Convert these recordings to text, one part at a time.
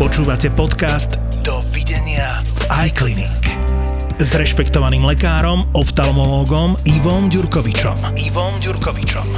Počúvate podcast Dovidenia v iClinic s rešpektovaným lekárom, oftalmológom Ivom Ďurkovičom. Ivom Ďurkovičom.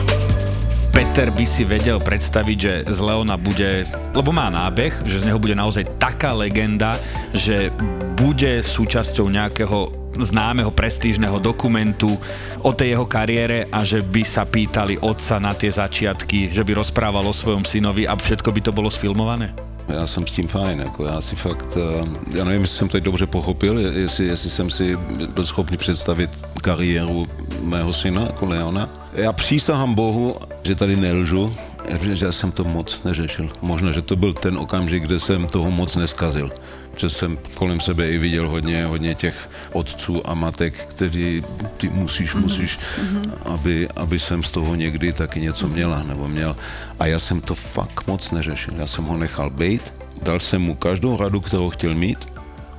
Peter by si vedel predstaviť, že z Leona bude, lebo má nábeh, že z neho bude naozaj taká legenda, že bude súčasťou nejakého známeho prestížneho dokumentu o tej jeho kariére a že by sa pýtali otca na tie začiatky, že by rozprával o svojom synovi a všetko by to bolo sfilmované? Já jsem s tím fajn, jako já si fakt, eh, já nevím, jestli jsem to dobře pochopil, jestli, jestli jsem si byl schopný představit kariéru mého syna, jako Leona. Já přísahám Bohu, že tady nelžu, že, že jsem to moc neřešil. Možná, že to byl ten okamžik, kde jsem toho moc neskazil že jsem kolem sebe i viděl hodně, hodně těch otců a matek, kteří ty musíš, mhm. musíš, mm-hmm. aby, aby jsem z toho někdy taky něco měla nebo měl. A já jsem to fakt moc neřešil. Já jsem ho nechal bejt, dal jsem mu každou radu, kterou chtěl mít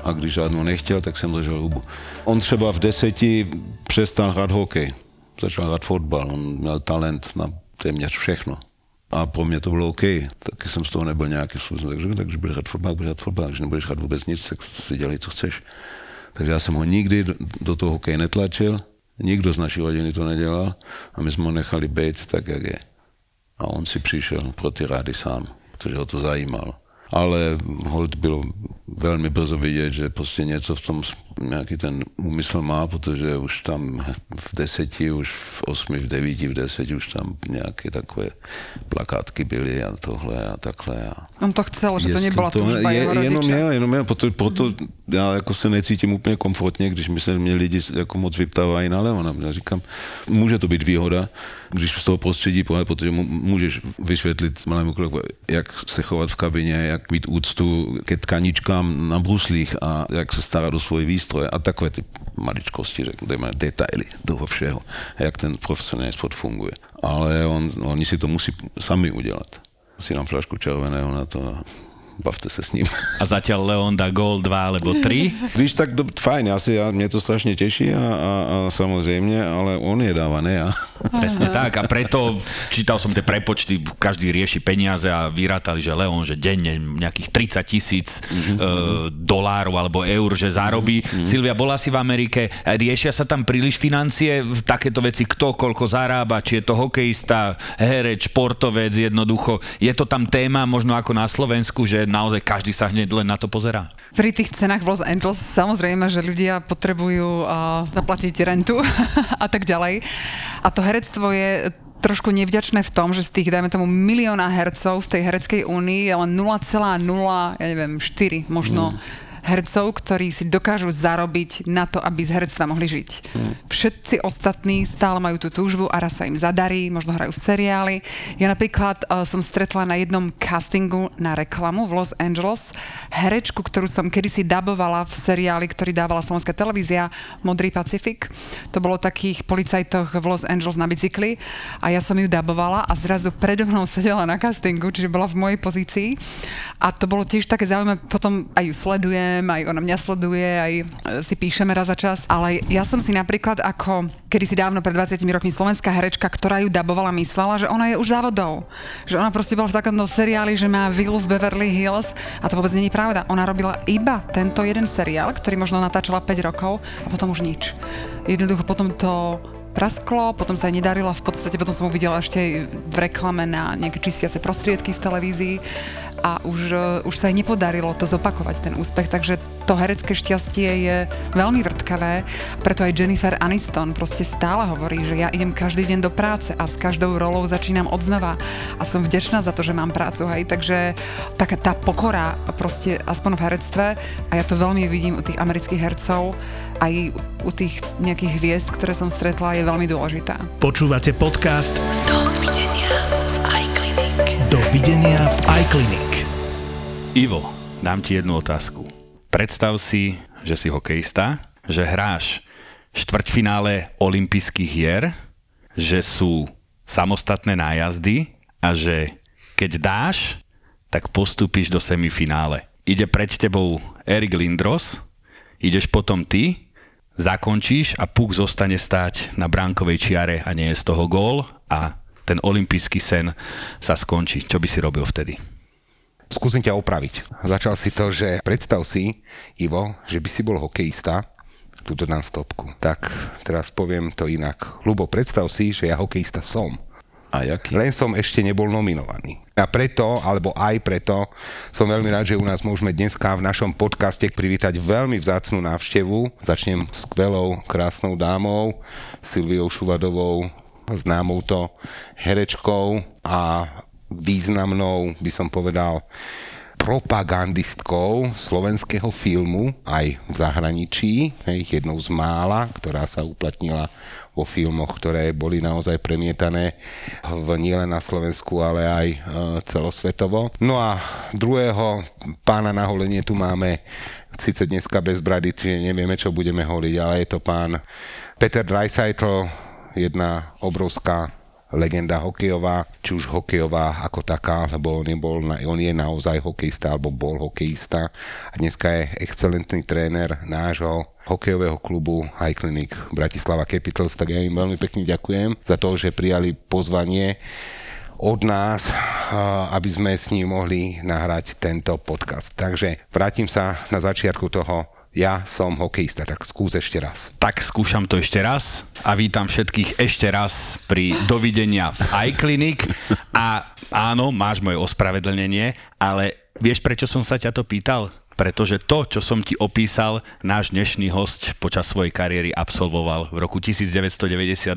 a když žádnou nechtěl, tak jsem držel hubu. On třeba v deseti přestal hrát hokej, začal hrát fotbal, on měl talent na téměř všechno a pro mě to bylo OK. Taky jsem z toho nebyl nějaký způsob, takže, takže budeš hrát fotbal, budeš hrát fotbal, když nebudeš hrát vůbec nic, tak si dělej, co chceš. Takže já jsem ho nikdy do, toho hokej netlačil, nikdo z naší rodiny to nedělal a my jsme ho nechali být tak, jak je. A on si přišel pro ty rády sám, protože ho to zajímalo ale hold bylo velmi brzo vidět, že prostě něco v tom nějaký ten úmysl má, protože už tam v deseti, už v osmi, v devíti, v deseti už tam nějaké takové plakátky byly a tohle a takhle. A On to chcel, že to nebyla to, tužba je, jeho Jenom já, jenom já, proto, proto mm-hmm. já jako se necítím úplně komfortně, když mi se mě lidi jako moc vyptávají na Leona. Já říkám, může to být výhoda, když z toho prostředí protože můžeš vysvětlit malému kolegovi, jak se chovat v kabině, jak mít úctu ke tkaničkám na bruslích a jak se starat o svůj výstroj a takové ty maličkosti, řekněme, detaily toho všeho, jak ten profesionální sport funguje. Ale on, oni si to musí sami udělat. Si nám flašku červeného na to bavte se s ním. A zatiaľ Leon dá gol 2 alebo 3? Víš, tak do, fajn, asi ja, mne to strašne teší a, a, a samozrejme, ale on je dáva, ne ja. Presne tak a preto čítal som tie prepočty, každý rieši peniaze a vyrátali, že Leon, že denne nejakých 30 tisíc mm-hmm. e, dolárov alebo eur, že zarobí. Mm-hmm. Silvia, bola si v Amerike, riešia sa tam príliš financie, takéto veci, kto koľko zarába, či je to hokejista, hereč, športovec, jednoducho. Je to tam téma možno ako na Slovensku, že naozaj každý sa hneď len na to pozerá? Pri tých cenách v Los Angeles samozrejme, že ľudia potrebujú uh, zaplatiť rentu a tak ďalej. A to herectvo je trošku nevďačné v tom, že z tých, dajme tomu, milióna hercov v tej hereckej únii je len 0,0, ja neviem, 4 možno mm hercov, ktorí si dokážu zarobiť na to, aby z herectva mohli žiť. Hmm. Všetci ostatní stále majú tú túžbu a raz sa im zadarí, možno hrajú seriály. Ja napríklad uh, som stretla na jednom castingu na reklamu v Los Angeles herečku, ktorú som kedysi dabovala v seriáli, ktorý dávala slovenská televízia Modrý Pacifik. To bolo takých policajtoch v Los Angeles na bicykli a ja som ju dabovala a zrazu predo mnou sedela na castingu, čiže bola v mojej pozícii a to bolo tiež také zaujímavé, potom aj ju sledujem sledujem, aj ona mňa sleduje, aj e, si píšeme raz za čas, ale ja som si napríklad ako kedy si dávno pred 20 rokmi slovenská herečka, ktorá ju dabovala, myslela, že ona je už závodou. Že ona proste bola v takomto seriáli, že má vilu v Beverly Hills a to vôbec není pravda. Ona robila iba tento jeden seriál, ktorý možno natáčala 5 rokov a potom už nič. Jednoducho potom to prasklo, potom sa aj nedarilo, v podstate potom som uvidela ešte v reklame na nejaké čistiace prostriedky v televízii a už, e, už sa aj nepodarilo to zopakovať, ten úspech, takže to herecké šťastie je veľmi vrtkavé, preto aj Jennifer Aniston proste stále hovorí, že ja idem každý deň do práce a s každou rolou začínam od znova a som vďačná za to, že mám prácu, hej, takže taká tá pokora proste aspoň v herectve a ja to veľmi vidím u tých amerických hercov, aj u tých nejakých hviezd, ktoré som stretla, je veľmi dôležitá. Počúvate podcast Dovidenia v iClinic. Dovidenia v iClinic. Ivo, dám ti jednu otázku. Predstav si, že si hokejista, že hráš štvrťfinále olympijských hier, že sú samostatné nájazdy a že keď dáš, tak postúpiš do semifinále. Ide pred tebou Erik Lindros, ideš potom ty, zakončíš a puk zostane stáť na bránkovej čiare a nie je z toho gól a ten olimpijský sen sa skončí. Čo by si robil vtedy? Skúsim ťa opraviť. Začal si to, že predstav si, Ivo, že by si bol hokejista, túto dám stopku. Tak teraz poviem to inak. Lubo, predstav si, že ja hokejista som. A jaký? Len som ešte nebol nominovaný. A preto, alebo aj preto, som veľmi rád, že u nás môžeme dneska v našom podcaste privítať veľmi vzácnú návštevu. Začnem skvelou, krásnou dámou, Silviou Šuvadovou, známou to herečkou a významnou, by som povedal, propagandistkou slovenského filmu aj v zahraničí, hej, jednou z mála, ktorá sa uplatnila vo filmoch, ktoré boli naozaj premietané v, nielen na Slovensku, ale aj e, celosvetovo. No a druhého pána na holenie tu máme síce dneska bez brady, čiže nevieme, čo budeme holiť, ale je to pán Peter Dreisaitl, jedna obrovská legenda hokejová, či už hokejová ako taká, lebo on je, bol, on je naozaj hokejista alebo bol hokejista a dneska je excelentný tréner nášho hokejového klubu High Clinic Bratislava Capitals, tak ja im veľmi pekne ďakujem za to, že prijali pozvanie od nás, aby sme s ním mohli nahrať tento podcast. Takže vrátim sa na začiatku toho ja som hokejista, tak skús ešte raz. Tak skúšam to ešte raz a vítam všetkých ešte raz pri dovidenia v iClinic a áno, máš moje ospravedlnenie, ale vieš prečo som sa ťa to pýtal? Pretože to, čo som ti opísal, náš dnešný host počas svojej kariéry absolvoval v roku 1992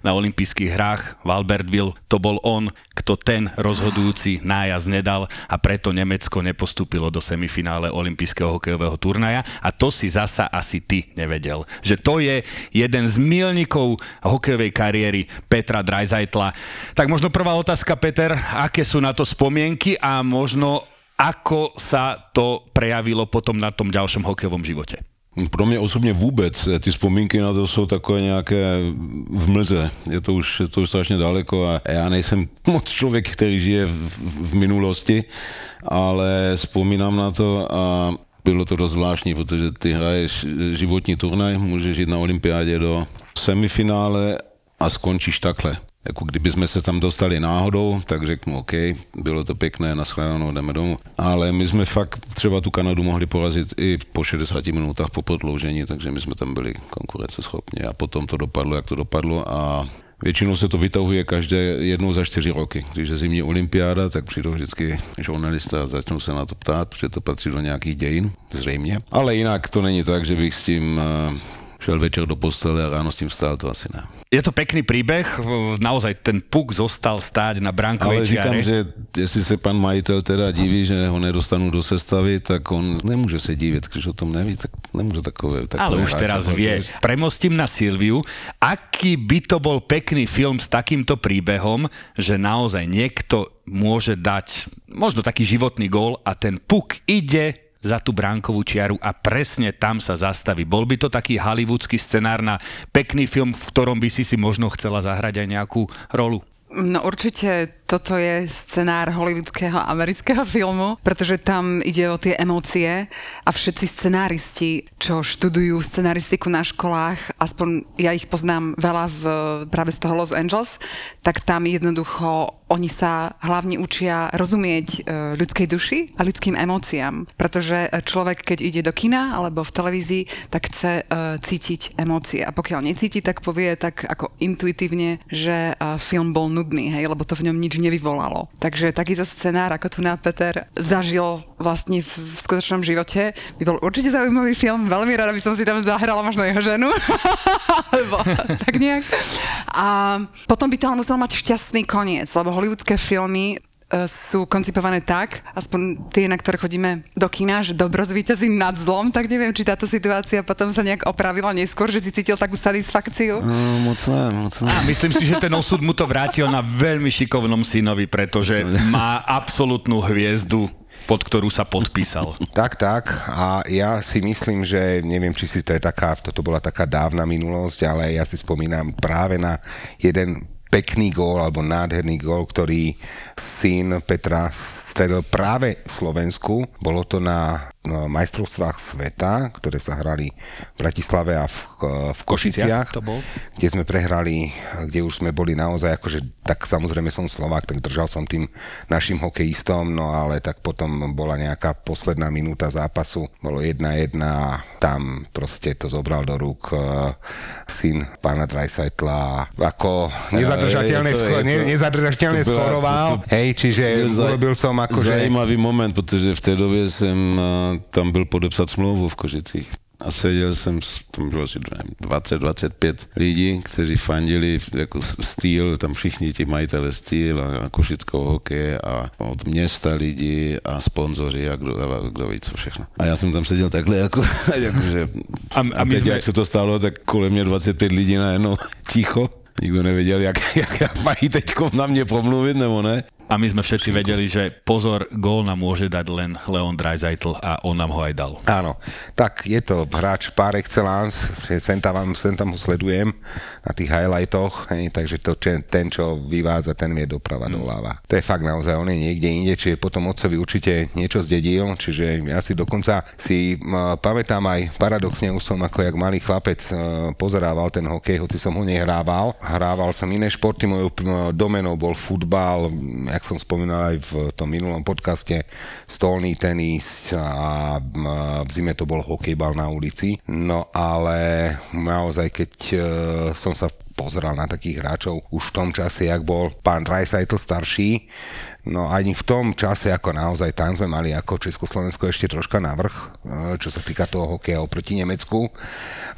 na olympijských hrách v Albertville. To bol on, kto ten rozhodujúci nájazd nedal a preto Nemecko nepostúpilo do semifinále olympijského hokejového turnaja a to si zasa asi ty nevedel. Že to je jeden z milníkov hokejovej kariéry Petra Dreisaitla. Tak možno prvá otázka, Peter, aké sú na to spomienky a možno ako sa to prejavilo potom na tom ďalšom hokejovom živote? Pro mě osobně vůbec, ty vzpomínky na to jsou takové nějaké v mlze. Je to už, je to už strašně daleko a já nejsem moc člověk, který žije v, v minulosti, ale vzpomínám na to a bylo to dost zvláštní, protože ty hraješ životní turnaj, můžeš jít na olympiádě do semifinále a skončíš takhle jako kdyby jsme se tam dostali náhodou, tak řeknu OK, bylo to pěkné, nashledanou, jdeme domů. Ale my jsme fakt třeba tu Kanadu mohli porazit i po 60 minutách po prodloužení, takže my jsme tam byli konkurenceschopní a potom to dopadlo, jak to dopadlo a Většinou se to vytahuje každé jednou za čtyři roky. Když je zimní olympiáda, tak přijdou vždycky žurnalista a začnou se na to ptát, protože to patří do nějakých dějin, zřejmě. Ale jinak to není tak, že bych s tím eh, šel večer do postele a ráno s tým stál, to asi ne. Je to pekný príbeh, naozaj ten puk zostal stáť na bránkovej Ale říkám, že jestli se pan majitel teda diví, že ho nedostanú do sestavy, tak on nemůže se divit, když o tom neví, tak nemůže takové... takové Ale už teraz vie. Premostím na Silviu, aký by to bol pekný film s takýmto príbehom, že naozaj niekto môže dať možno taký životný gól a ten puk ide za tú bránkovú čiaru a presne tam sa zastaví. Bol by to taký hollywoodsky scenár na pekný film, v ktorom by si si možno chcela zahrať aj nejakú rolu? No určite toto je scenár hollywoodského amerického filmu, pretože tam ide o tie emócie a všetci scenáristi, čo študujú scenaristiku na školách, aspoň ja ich poznám veľa v, práve z toho Los Angeles, tak tam jednoducho oni sa hlavne učia rozumieť e, ľudskej duši a ľudským emóciám, pretože človek, keď ide do kina alebo v televízii, tak chce e, cítiť emócie. A pokiaľ necíti, tak povie tak ako intuitívne, že e, film bol nudný, hej, lebo to v ňom nič nevyvolalo. Takže takýto scenár, ako tu na Peter zažil vlastne v, skutočnom živote, by bol určite zaujímavý film, veľmi rada by som si tam zahrala možno jeho ženu, alebo tak nejak. A potom by to ale musel mať šťastný koniec, lebo hollywoodske filmy sú koncipované tak, aspoň tie, na ktoré chodíme do kina, že dobro zvýťazí nad zlom, tak neviem, či táto situácia potom sa nejak opravila neskôr, že si cítil takú satisfakciu. No, moc ne, moc ne. A myslím si, že ten osud mu to vrátil na veľmi šikovnom synovi, pretože má absolútnu hviezdu pod ktorú sa podpísal. Tak, tak. A ja si myslím, že neviem, či si to je taká, toto bola taká dávna minulosť, ale ja si spomínam práve na jeden pekný gól alebo nádherný gól, ktorý syn Petra stredil práve v Slovensku. Bolo to na majstrovstvách sveta, ktoré sa hrali v Bratislave a v, v Košiciach, to bol? kde sme prehrali, kde už sme boli naozaj akože, tak samozrejme som Slovák, tak držal som tým našim hokejistom, no ale tak potom bola nejaká posledná minúta zápasu, bolo 1-1 a tam proste to zobral do rúk uh, syn pána Dreisaitla ako nezadržateľne, je to- sko- je to- ne, nezadržateľne to byla- skoroval, to- to- hej, čiže urobil som akože... Zajímavý moment, protože v té době jsem tam byl podepsat smlouvu v Kožicích. A seděl jsem, tam bylo asi 20-25 lidí, kteří fandili jako styl, tam všichni ti majitele styl a, košického hokeje a od města lidi a sponzoři a kdo, a kdo ví co všechno. A já jsem tam seděl takhle jako, jakože, A- a, a teď jsme- jak se to stalo, tak kolem mě 25 lidí najednou ticho. Nikdo nevěděl, jak, jak, jak mají teď na mě promluvit, nebo ne. A my sme všetci vedeli, že pozor, gól nám môže dať len Leon Dreisaitl a on nám ho aj dal. Áno, tak je to hráč par excellence, že sem tam, sem tam ho sledujem na tých highlightoch, hej, takže to, čo, ten, čo vyvádza, ten vie doprava Mm. doľava. To je fakt naozaj, on je niekde inde, čiže potom otcovi určite niečo zdedil, čiže ja si dokonca si m, pamätám aj paradoxne, už som ako jak malý chlapec m, pozerával ten hokej, hoci som ho nehrával. Hrával som iné športy, mojou domenou bol futbal, jak som spomínal aj v tom minulom podcaste, stolný tenis a v zime to bol hokejbal na ulici. No ale naozaj, keď e, som sa pozeral na takých hráčov už v tom čase, jak bol pán Dreisaitl starší, no ani v tom čase, ako naozaj tam sme mali ako Československo ešte troška navrh, e, čo sa týka toho hokeja oproti Nemecku,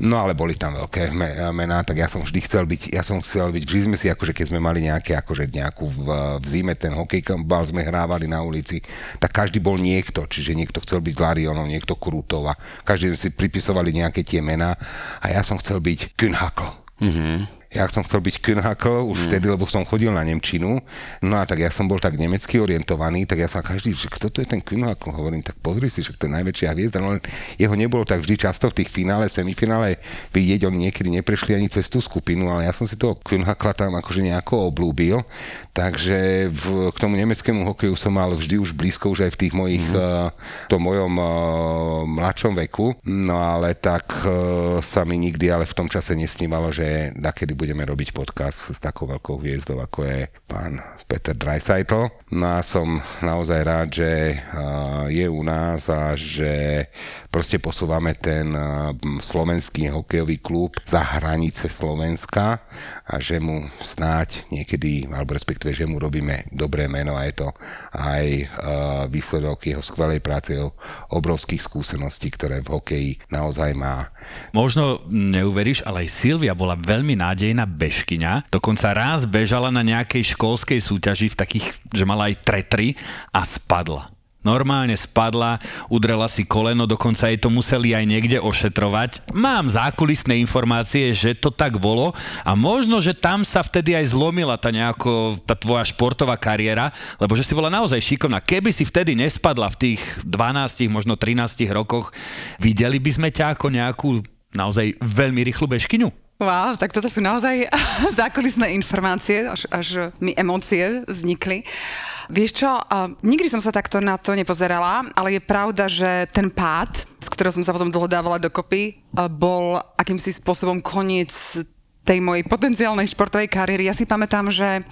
no ale boli tam veľké me- mená, tak ja som vždy chcel byť, ja som chcel byť, vždy sme si akože keď sme mali nejaké, akože nejakú v, v zime ten hokejbal sme hrávali na ulici, tak každý bol niekto, čiže niekto chcel byť Larionov, niekto Krútov a každý si pripisovali nejaké tie mená. A ja som chcel byť Künhakl. Mm-hmm. Ja som chcel byť Künhakl už mm. vtedy, lebo som chodil na Nemčinu. No a tak ja som bol tak nemecky orientovaný, tak ja som každý, že kto to je ten Künhakl? Hovorím, tak pozri si, že to je najväčšia hviezda. No len jeho nebolo tak vždy často v tých finále, semifinále vidieť, oni niekedy neprešli ani cez tú skupinu, ale ja som si toho Künhakla tam akože nejako oblúbil. Takže v, k tomu nemeckému hokeju som mal vždy už blízko, už aj v tých mojich, mm. uh, tom mojom uh, mladšom veku. No ale tak uh, sa mi nikdy ale v tom čase nesnívalo, že nakedy budeme robiť podcast s takou veľkou hviezdou, ako je pán Peter Dreisaitl. No a som naozaj rád, že je u nás a že proste posúvame ten slovenský hokejový klub za hranice Slovenska a že mu snáď niekedy, alebo respektíve, že mu robíme dobré meno a je to aj výsledok jeho skvelej práce, jeho obrovských skúseností, ktoré v hokeji naozaj má. Možno neuveríš, ale aj Silvia bola veľmi nádejná bežkyňa. Dokonca raz bežala na nejakej školskej súťaži v takých, že mala aj tretry a spadla. Normálne spadla, udrela si koleno, dokonca jej to museli aj niekde ošetrovať. Mám zákulisné informácie, že to tak bolo a možno, že tam sa vtedy aj zlomila tá nejako, tá tvoja športová kariéra, lebo že si bola naozaj šikovná. Keby si vtedy nespadla v tých 12, možno 13 rokoch, videli by sme ťa ako nejakú naozaj veľmi rýchlu bežkyňu? Wow, tak toto sú naozaj zákulisné informácie, až, až mi emócie vznikli. Vieš čo, uh, nikdy som sa takto na to nepozerala, ale je pravda, že ten pád, z ktorého som sa potom dlho dávala dokopy, uh, bol akýmsi spôsobom koniec tej mojej potenciálnej športovej kariéry. Ja si pamätám, že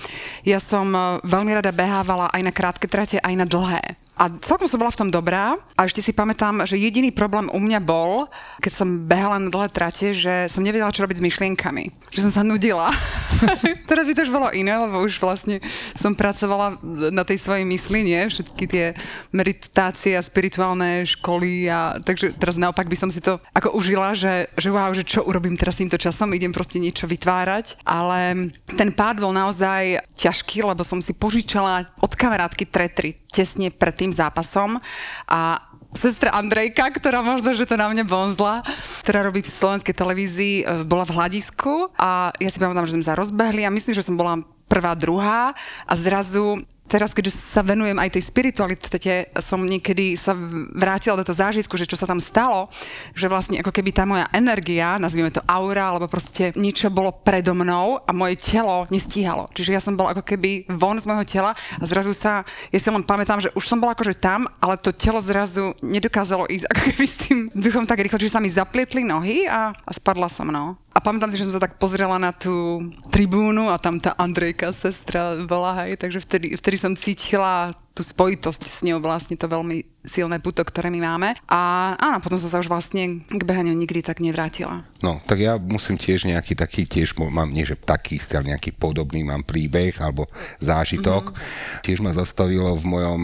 ja som uh, veľmi rada behávala aj na krátke trate, aj na dlhé. A celkom som bola v tom dobrá a ešte si pamätám, že jediný problém u mňa bol, keď som behala na dlhé trate, že som nevedela, čo robiť s myšlienkami. Že som sa nudila. Teraz by to už bolo iné, lebo už vlastne som pracovala na tej svojej mysli, nie? Všetky tie meditácie a spirituálne školy a takže teraz naopak by som si to ako užila, že, že wow, že čo urobím teraz týmto časom, idem proste niečo vytvárať, ale ten pád bol naozaj ťažký, lebo som si požičala od kamarátky tretry tesne pred tým zápasom a sestra Andrejka, ktorá možno, že to na mňa bonzla, ktorá robí v slovenskej televízii, e, bola v hľadisku a ja si pamätám, že sme sa rozbehli a myslím, že som bola prvá, druhá a zrazu teraz, keďže sa venujem aj tej spiritualite, som niekedy sa vrátila do toho zážitku, že čo sa tam stalo, že vlastne ako keby tá moja energia, nazvime to aura, alebo proste niečo bolo predo mnou a moje telo nestíhalo. Čiže ja som bola ako keby von z môjho tela a zrazu sa, ja si len pamätám, že už som bola akože tam, ale to telo zrazu nedokázalo ísť ako keby s tým duchom tak rýchlo, čiže sa mi zaplietli nohy a, a spadla som, no. A pamätám si, že som sa tak pozrela na tú tribúnu a tam tá Andrejka, sestra bola, hej, takže vtedy, vtedy som cítila tú spojitosť s ňou vlastne to veľmi silné puto, ktoré my máme. A áno, potom som sa už vlastne k behaniu nikdy tak nevrátila. No, tak ja musím tiež nejaký taký, tiež mám, nie že taký ale nejaký podobný mám príbeh alebo zážitok. Mm-hmm. Tiež ma zastavilo v mojom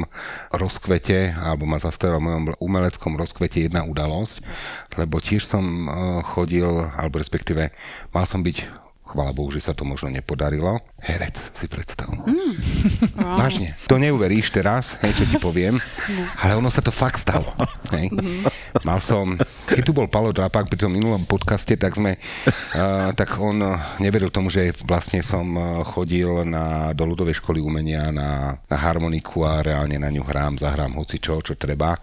rozkvete, alebo ma zastavilo v mojom umeleckom rozkvete jedna udalosť, lebo tiež som eh, chodil, alebo respektíve mal som byť chvála Bohu, že sa to možno nepodarilo. Herec, si predstav. Mm. Wow. Vážne. To neuveríš teraz, hej, čo ti poviem, no. ale ono sa to fakt stalo. Hej. Mm. Mal som, keď tu bol Palo Drapák pri tom minulom podcaste, tak sme, uh, tak on neveril tomu, že vlastne som chodil na, do ľudovej školy umenia na, na harmoniku a reálne na ňu hrám, zahrám hoci čo, čo treba.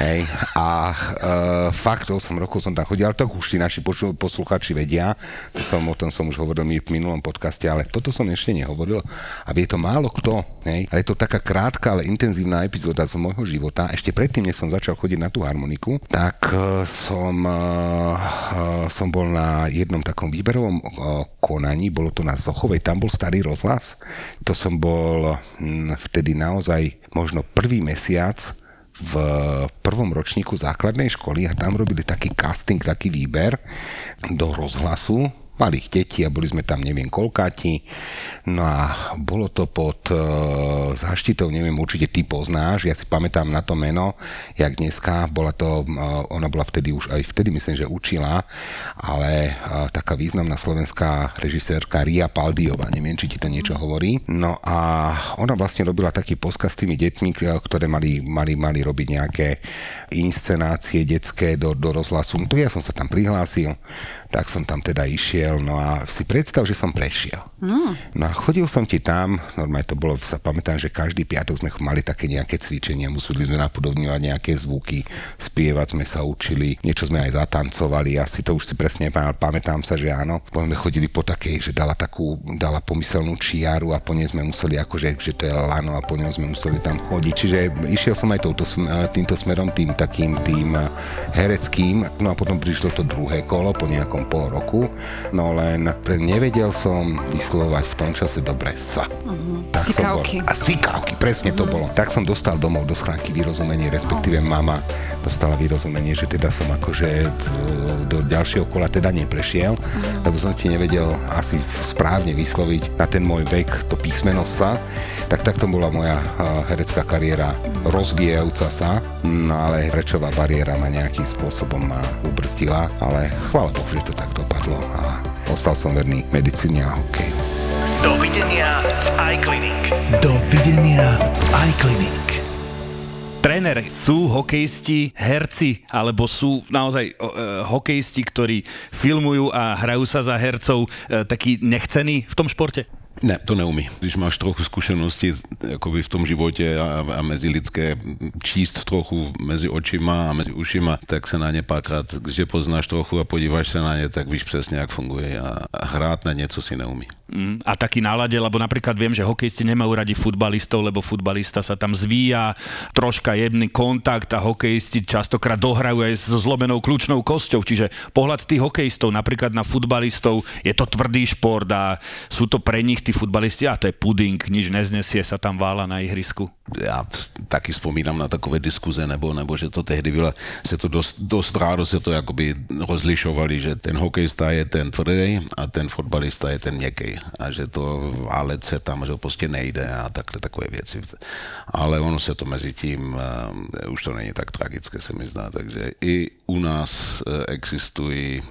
Hej. A uh, fakt 8 rokov som tam chodil, ale tak už tí naši posluchači vedia, to som, o tom som už hovoril mi v minulom podcaste, ale toto som ešte nehovoril a vie to málo kto, hej, ale je to taká krátka, ale intenzívna epizóda z môjho života. Ešte predtým, než som začal chodiť na tú harmoniku, tak uh, som, uh, som bol na jednom takom výberovom uh, konaní, bolo to na Sochovej, tam bol starý rozhlas. To som bol hm, vtedy naozaj možno prvý mesiac v prvom ročníku základnej školy a tam robili taký casting, taký výber do rozhlasu malých detí a boli sme tam neviem koľkáti. No a bolo to pod e, záštitou, neviem, určite ty poznáš, ja si pamätám na to meno, jak dneska, bola to, e, ona bola vtedy už, aj vtedy myslím, že učila, ale e, taká významná slovenská režisérka Ria Paldiova, neviem, či ti to niečo hovorí. No a ona vlastne robila taký poskaz s tými deťmi, ktoré mali, mali, mali robiť nejaké inscenácie detské do, do rozhlasu. No to ja som sa tam prihlásil, tak som tam teda išiel, no a si predstav, že som prešiel. Mm. No a chodil som ti tam, normálne to bolo, sa pamätám, že každý piatok sme mali také nejaké cvičenia, museli sme napodobňovať nejaké zvuky, spievať sme sa učili, niečo sme aj zatancovali, asi to už si presne pamätám sa, že áno. Potom sme chodili po takej, že dala takú, dala pomyselnú čiaru a po nej sme museli akože, že to je lano a po ňom sme museli tam chodiť. Čiže išiel som aj touto, týmto smerom, tým takým tým hereckým. No a potom prišlo to druhé kolo po nejakom pol roku, no len nevedel som vyslovať v tom čase dobre sa. Uh-huh. Tak sikávky. Som bol, a sikávky, presne uh-huh. to mhm. bolo. Tak som dostal domov do schránky vyrozumenie, respektíve mama dostala vyrozumenie, že teda som akože v, do ďalšieho kola teda neprešiel, uh-huh. lebo som ti nevedel asi správne vysloviť na ten môj vek to písmeno sa. Tak takto bola moja uh, herecká kariéra uh-huh. rozvíjajúca sa, no ale rečová bariéra ma nejakým spôsobom ma ubrzdila, ale chvála Bohu, že to tak dopadlo a ostal som verný medicíne a hokeju. Dovidenia v iClinic. Dovidenia v iClinic. Tréner, sú hokejisti herci, alebo sú naozaj uh, hokejisti, ktorí filmujú a hrajú sa za hercov uh, takí nechcení v tom športe? Ne, to neumí. Když máš trochu zkušenosti v tom životě a, a mezi lidské číst trochu mezi očima a mezi ušima, tak se na ně párkrát, když poznáš trochu a podíváš se na ně, tak víš přesně, jak funguje a, a hrát na něco si neumí. Mm, a taký nálade, lebo napríklad viem, že hokejisti nemajú radi futbalistov, lebo futbalista sa tam zvíja, troška jemný kontakt a hokejisti častokrát dohrajú aj so zlomenou kľúčnou kosťou. Čiže pohľad tých hokejistov napríklad na futbalistov je to tvrdý šport a sú to pre nich tí futbalisti a to je puding, nič neznesie sa tam vála na ihrisku. Já taky vzpomínám na takové diskuze, nebo, nebo že to tehdy bylo, se to dost, dost rádo se to jakoby rozlišovali, že ten hokejista je ten tvrdý a ten fotbalista je ten měkký a že to válec se tam, že prostě nejde a takhle takové věci. Ale ono se to mezi tím, uh, už to není tak tragické, se mi zdá, takže i u nás uh, existují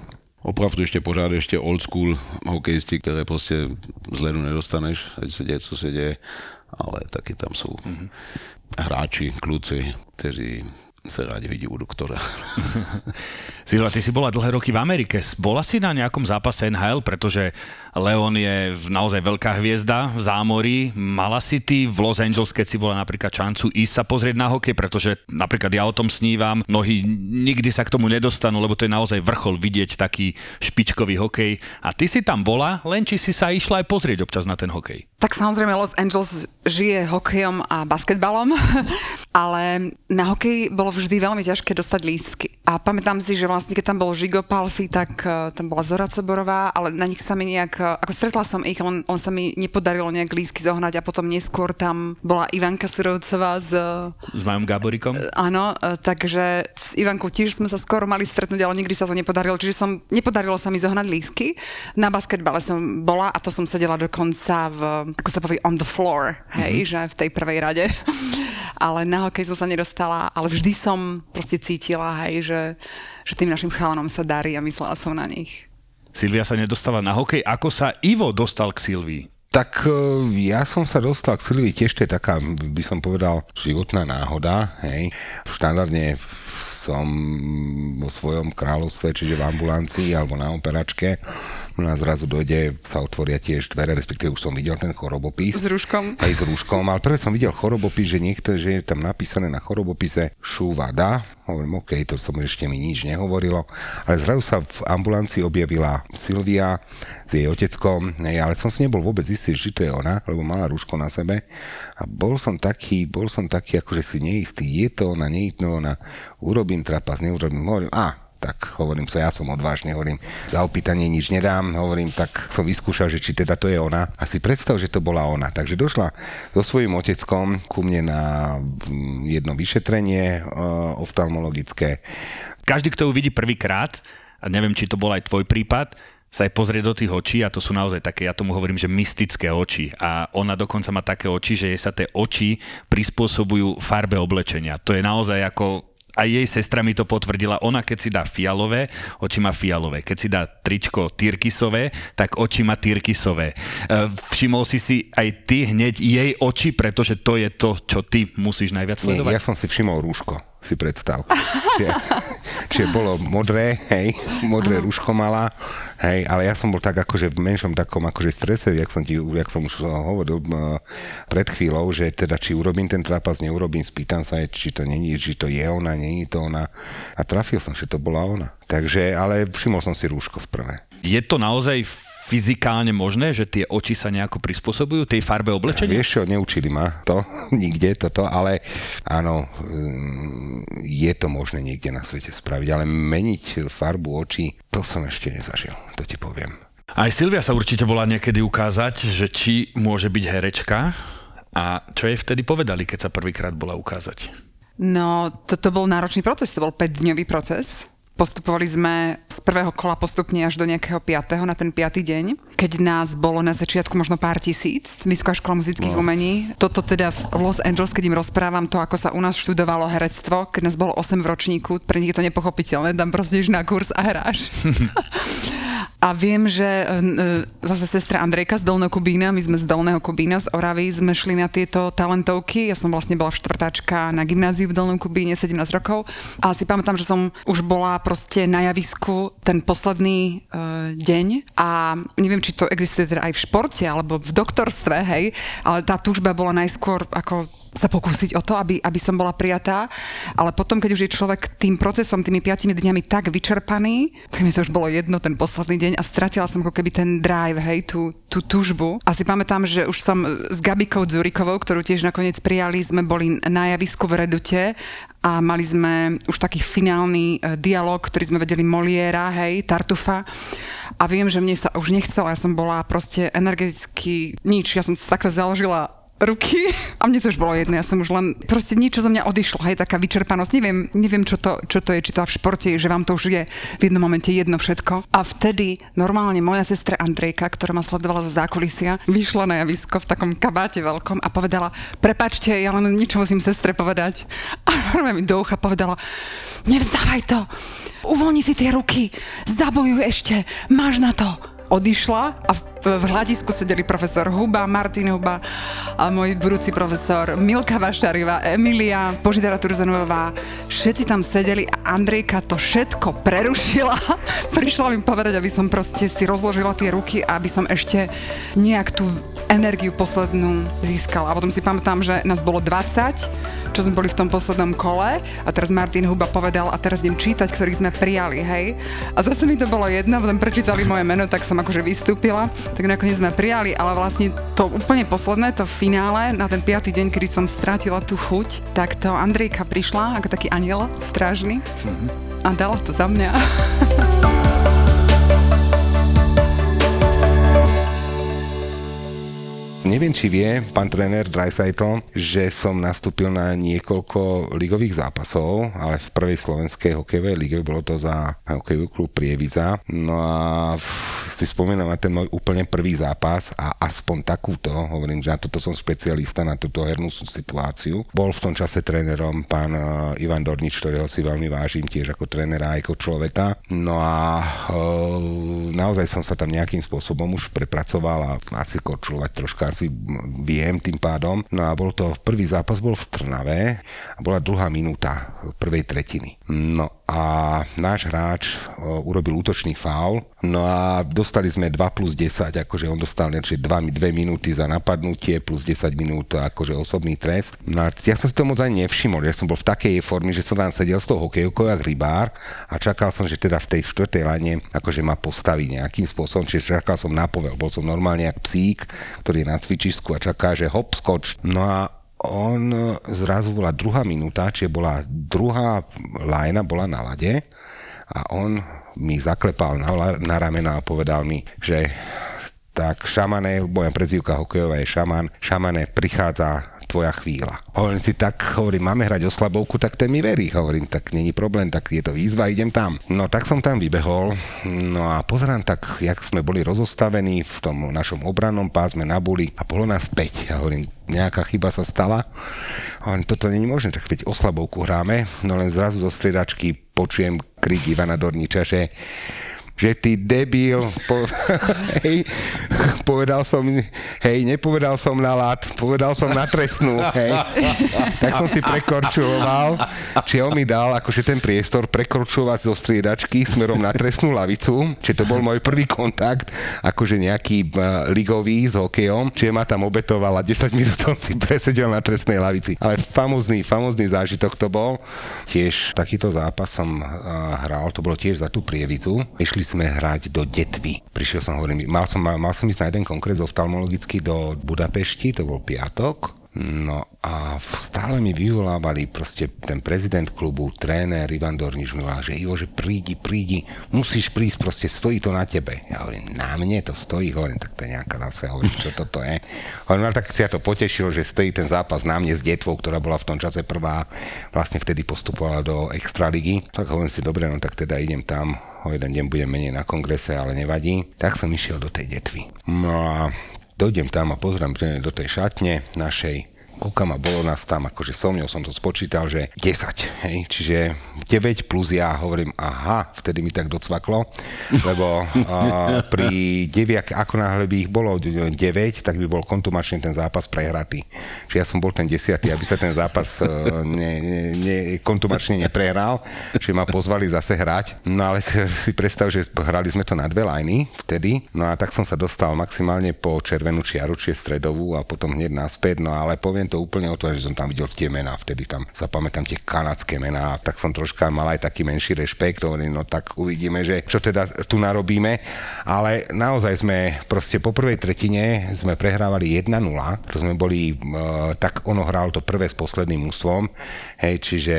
opravdu ještě pořád ještě old school hokejisti, které prostě z ledu nedostaneš, ať se děje, co se děje ale taky tam jsou mm-hmm. hráči, kluci, kteří se rádi vidí u doktora. Silva, ty si bola dlhé roky v Amerike. Bola si na nejakom zápase NHL, pretože Leon je naozaj veľká hviezda v zámorí. Mala si ty v Los Angeles, keď si bola napríklad šancu ísť sa pozrieť na hokej, pretože napríklad ja o tom snívam, mnohí nikdy sa k tomu nedostanú, lebo to je naozaj vrchol vidieť taký špičkový hokej. A ty si tam bola, len či si sa išla aj pozrieť občas na ten hokej. Tak samozrejme Los Angeles žije hokejom a basketbalom, ale na hokej bolo vždy veľmi ťažké dostať lístky. A pamätám si, že vlastne keď tam bol Žigo Palfi, tak uh, tam bola Zora Coborová, ale na nich sa mi nejak, uh, ako stretla som ich, len, len sa mi nepodarilo nejak lístky zohnať a potom neskôr tam bola Ivanka Surovcová s... S Majom Gáborikom? Uh, áno, takže s Ivankou tiež sme sa skoro mali stretnúť, ale nikdy sa to nepodarilo, čiže som, nepodarilo sa mi zohnať lístky. Na basketbale som bola a to som sedela dokonca v, ako sa povie, on the floor, hej, mm-hmm. že v tej prvej rade. ale na hokej som sa nedostala, ale vždy som proste cítila, hej, že že, tým našim chalanom sa darí a myslela som na nich. Silvia sa nedostala na hokej. Ako sa Ivo dostal k Silvii? Tak e, ja som sa dostal k Silvii tiež, to je taká, by som povedal, životná náhoda. Hej. Štandardne som vo svojom kráľovstve, čiže v ambulancii alebo na operačke a zrazu dojde, sa otvoria tiež dvere, respektíve už som videl ten chorobopis. S rúškom. Aj s rúškom, ale prvé som videl chorobopis, že niekto, že je tam napísané na chorobopise šúvada. Hovorím, OK, to som ešte mi nič nehovorilo. Ale zrazu sa v ambulancii objavila Silvia s jej oteckom, ale som si nebol vôbec istý, že to je ona, lebo mala rúško na sebe. A bol som taký, bol som taký, akože si neistý, je to ona, nie je to ona, urobím trapas, neurobím, hovorím, a tak hovorím sa, ja som odvážny, hovorím, za opýtanie nič nedám, hovorím, tak som vyskúšal, že či teda to je ona. A si predstav, že to bola ona. Takže došla so svojím oteckom ku mne na jedno vyšetrenie uh, oftalmologické. Každý, kto ju vidí prvýkrát, a neviem, či to bol aj tvoj prípad, sa aj pozrie do tých očí a to sú naozaj také, ja tomu hovorím, že mystické oči. A ona dokonca má také oči, že jej sa tie oči prispôsobujú farbe oblečenia. To je naozaj ako aj jej sestra mi to potvrdila. Ona keď si dá fialové, oči má fialové. Keď si dá tričko tyrkisové, tak oči má tyrkisové. E, všimol si si aj ty hneď jej oči, pretože to je to, čo ty musíš najviac sledovať? Nie, ja som si všimol rúško si predstav. Čiže, čiže bolo modré, hej, modré rúško mala, hej, ale ja som bol tak akože v menšom takom akože strese, jak som, ti, jak som už hovoril pred chvíľou, že teda či urobím ten trapas, neurobím, spýtam sa, či to není, či to je ona, není to ona. A trafil som, že to bola ona. Takže, ale všimol som si rúško v prvé. Je to naozaj fyzikálne možné, že tie oči sa nejako prispôsobujú tej farbe oblečenia? Ja, vieš čo, neučili ma to, nikde toto, ale áno, mm, je to možné niekde na svete spraviť, ale meniť farbu očí, to som ešte nezažil, to ti poviem. Aj Silvia sa určite bola niekedy ukázať, že či môže byť herečka a čo jej vtedy povedali, keď sa prvýkrát bola ukázať? No, toto bol náročný proces, to bol 5-dňový proces Postupovali sme z prvého kola postupne až do nejakého piatého, na ten piatý deň, keď nás bolo na začiatku možno pár tisíc, Vysoká škola muzických wow. umení. Toto teda v Los Angeles, keď im rozprávam to, ako sa u nás študovalo herectvo, keď nás bolo 8 v ročníku, pre nich je to nepochopiteľné, tam proste na kurz a hráš. A viem, že e, zase sestra Andrejka z Dolného Kubína, my sme z Dolného Kubína, z Oravy, sme šli na tieto talentovky. Ja som vlastne bola štvrtáčka na gymnáziu v Dolnom Kubíne, 17 rokov. A si pamätám, že som už bola proste na javisku ten posledný uh, deň. A neviem, či to existuje teda aj v športe, alebo v doktorstve, hej, ale tá túžba bola najskôr ako sa pokúsiť o to, aby, aby som bola prijatá. Ale potom, keď už je človek tým procesom, tými piatimi dňami tak vyčerpaný, tak mi to už bolo jedno ten posledný deň deň a stratila som ako keby ten drive, hej, tú, tú túžbu. A si pamätám, že už som s Gabikou Dzurikovou, ktorú tiež nakoniec prijali, sme boli na javisku v Redute a mali sme už taký finálny e, dialog, ktorý sme vedeli Moliera, hej, Tartufa. A viem, že mne sa už nechcela, ja som bola proste energeticky nič, ja som takto založila ruky a mne to už bolo jedno, ja som už len, proste niečo zo mňa odišlo, hej, taká vyčerpanosť, neviem, neviem čo, to, čo to je, či to v športe že vám to už je v jednom momente jedno všetko. A vtedy normálne moja sestra Andrejka, ktorá ma sledovala zo zákulisia, vyšla na javisko v takom kabáte veľkom a povedala, prepačte, ja len niečo musím sestre povedať. A mi do ucha povedala, nevzdávaj to, uvoľni si tie ruky, zabojuj ešte, máš na to. Odišla a v hľadisku sedeli profesor Huba, Martin Huba a môj budúci profesor Milka Vašariva, Emilia, Božidara Turzanová. Všetci tam sedeli a Andrejka to všetko prerušila. Prišla mi povedať, aby som proste si rozložila tie ruky a aby som ešte nejak tú energiu poslednú získala. A potom si pamätám, že nás bolo 20, čo sme boli v tom poslednom kole a teraz Martin Huba povedal a teraz idem čítať, ktorých sme prijali, hej. A zase mi to bolo jedno, potom prečítali moje meno, tak som akože vystúpila, tak nakoniec sme prijali, ale vlastne to úplne posledné, to finále, na ten piatý deň, kedy som strátila tú chuť, tak to Andrejka prišla ako taký aniel strážny a dala to za mňa. Neviem, či vie pán tréner Dreisaitl, že som nastúpil na niekoľko ligových zápasov, ale v prvej slovenskej hokejovej lige bolo to za hokejový klub Prievidza. No a si spomínam na ten môj úplne prvý zápas a aspoň takúto, hovorím, že na toto som špecialista, na túto hernú situáciu. Bol v tom čase trénerom pán eh, Ivan Dornič, ktorého si veľmi vážim tiež ako trénera ako človeka. No a e, naozaj som sa tam nejakým spôsobom už prepracoval a asi korčulovať troška asi viem tým pádom. No a bol to, prvý zápas bol v Trnave a bola druhá minúta prvej tretiny. No a náš hráč urobil útočný faul, no a dostali sme 2 plus 10, akože on dostal 2, 2 minúty za napadnutie plus 10 minút akože osobný trest. No a ja som si to moc ani nevšimol, ja som bol v takej forme, že som tam sedel s tou hokejkou jak rybár a čakal som, že teda v tej štvrtej lane akože ma postaví nejakým spôsobom, čiže čakal som na povel, bol som normálne jak psík, ktorý je na cvičisku a čaká, že hop, skoč. No a on zrazu bola druhá minúta, čiže bola druhá lajna, bola na lade a on mi zaklepal na, na ramena a povedal mi, že tak šamane, moja prezývka hokejová je šaman, šamane prichádza tvoja chvíľa. Hovorím si, tak hovorím, máme hrať oslabovku, tak ten mi verí. Hovorím, tak není problém, tak je to výzva, idem tam. No tak som tam vybehol, no a pozerám tak, jak sme boli rozostavení v tom našom obrannom pásme na buli a bolo nás 5. Ja hovorím, nejaká chyba sa stala. Hovorím, toto není možné, tak veď oslabovku hráme, no len zrazu zo striedačky počujem krik Ivana Dorniča, že že ty debil, po, hej, povedal som, hej, nepovedal som na lát, povedal som na trestnú, hej. Tak som si prekorčoval, či on mi dal akože ten priestor prekorčovať zo striedačky smerom na trestnú lavicu, či to bol môj prvý kontakt, akože nejaký ligový s hokejom, čiže ma tam obetoval a 10 minút som si presedel na trestnej lavici. Ale famozný, famozný zážitok to bol. Tiež takýto zápas som hral, to bolo tiež za tú prievicu. Išli sme hrať do Detvy. Prišiel som, hovorím, mal som, mal, mal som ísť na jeden konkrét oftalmologický do Budapešti, to bol piatok, No a stále mi vyvolávali proste ten prezident klubu, tréner Ivan Dorniš mi že Ivo, že prídi, prídi, musíš prísť, proste stojí to na tebe. Ja hovorím, na mne to stojí, hovorím, tak to je nejaká zase, hovorím, čo toto je. Hovorím, ale tak sa to potešilo, že stojí ten zápas na mne s detvou, ktorá bola v tom čase prvá, vlastne vtedy postupovala do Extraligy. Tak hovorím si, dobre, no tak teda idem tam, o jeden deň budem menej na kongrese, ale nevadí. Tak som išiel do tej detvy. No a dojdem tam a pozriem do tej šatne našej kúkam a bolo nás tam, akože so mňou som to spočítal, že 10, hej, čiže 9 plus ja hovorím, aha, vtedy mi tak docvaklo, lebo uh, pri 9, ako náhle by ich bolo 9, tak by bol kontumačne ten zápas prehratý. Čiže ja som bol ten 10, aby sa ten zápas uh, ne, ne, ne, kontumačne neprehral, že ma pozvali zase hrať. No ale si, predstav, že hrali sme to na dve lajny vtedy, no a tak som sa dostal maximálne po červenú čiaru, či stredovú a potom hneď naspäť, no ale poviem to úplne otvoriť, že som tam videl tie mená, vtedy tam sa pamätám tie kanadské mená, tak som troška mal aj taký menší rešpekt, hovorím, no tak uvidíme, že čo teda tu narobíme, ale naozaj sme proste po prvej tretine sme prehrávali 1-0, to sme boli, uh, tak ono hral to prvé s posledným ústvom, hej, čiže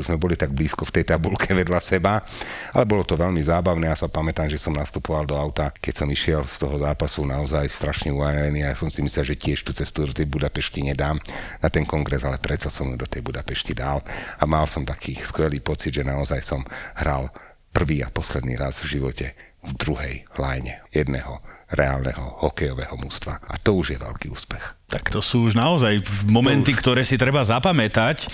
sme boli tak blízko v tej tabulke vedľa seba, ale bolo to veľmi zábavné, ja sa pamätám, že som nastupoval do auta, keď som išiel z toho zápasu naozaj strašne uvajený ja som si myslel, že tiež tú cestu do tej Budapešti nedám na ten kongres, ale predsa som ju do tej Budapešti dal a mal som taký skvelý pocit, že naozaj som hral prvý a posledný raz v živote v druhej line jedného reálneho hokejového mústva. A to už je veľký úspech. Tak to sú už naozaj momenty, ktoré si treba zapamätať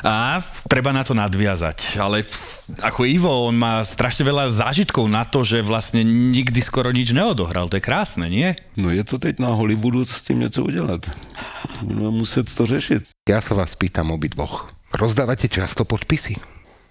a treba na to nadviazať. Ale ako Ivo, on má strašne veľa zážitkov na to, že vlastne nikdy skoro nič neodohral. To je krásne, nie? No je to teď na Hollywoodu s tím něco udělat. Budeme muset to řešit. Ja sa vás pýtam obidvoch. Rozdávate často podpisy?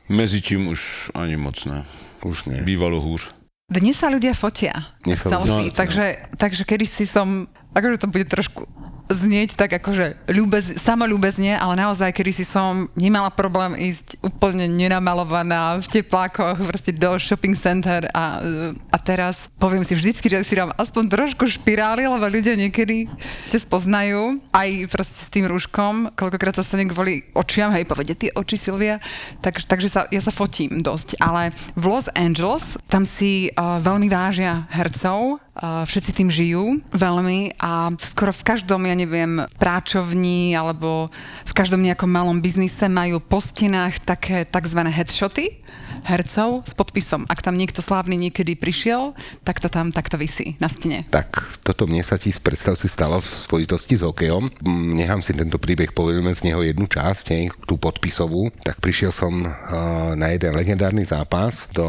Mezi tím už ani moc ne. Už nie. Bývalo hůř. Dnes sa ľudia fotia Dnes sa selfie, ľudia- takže, takže kedy si som, akože to bude trošku znieť tak akože ľúbez, samoľúbezne, ale naozaj, kedy si som nemala problém ísť úplne nenamalovaná v teplákoch, proste do shopping center a, a teraz poviem si vždycky, že si dám aspoň trošku špirály, lebo ľudia niekedy ťa spoznajú, aj proste s tým rúškom, koľkokrát sa stane kvôli očiam, hej, povede tie oči Silvia, tak, takže sa, ja sa fotím dosť, ale v Los Angeles tam si uh, veľmi vážia hercov, všetci tým žijú veľmi a skoro v každom, ja neviem, práčovni alebo v každom nejakom malom biznise majú po stenách také tzv. headshoty hercov s podpisom. Ak tam niekto slávny niekedy prišiel, tak to tam takto vysí na stene. Tak toto mne sa ti predstav si stalo v spojitosti s hokejom. Nechám si tento príbeh, povieme z neho jednu časť, hej, tú podpisovú. Tak prišiel som uh, na jeden legendárny zápas do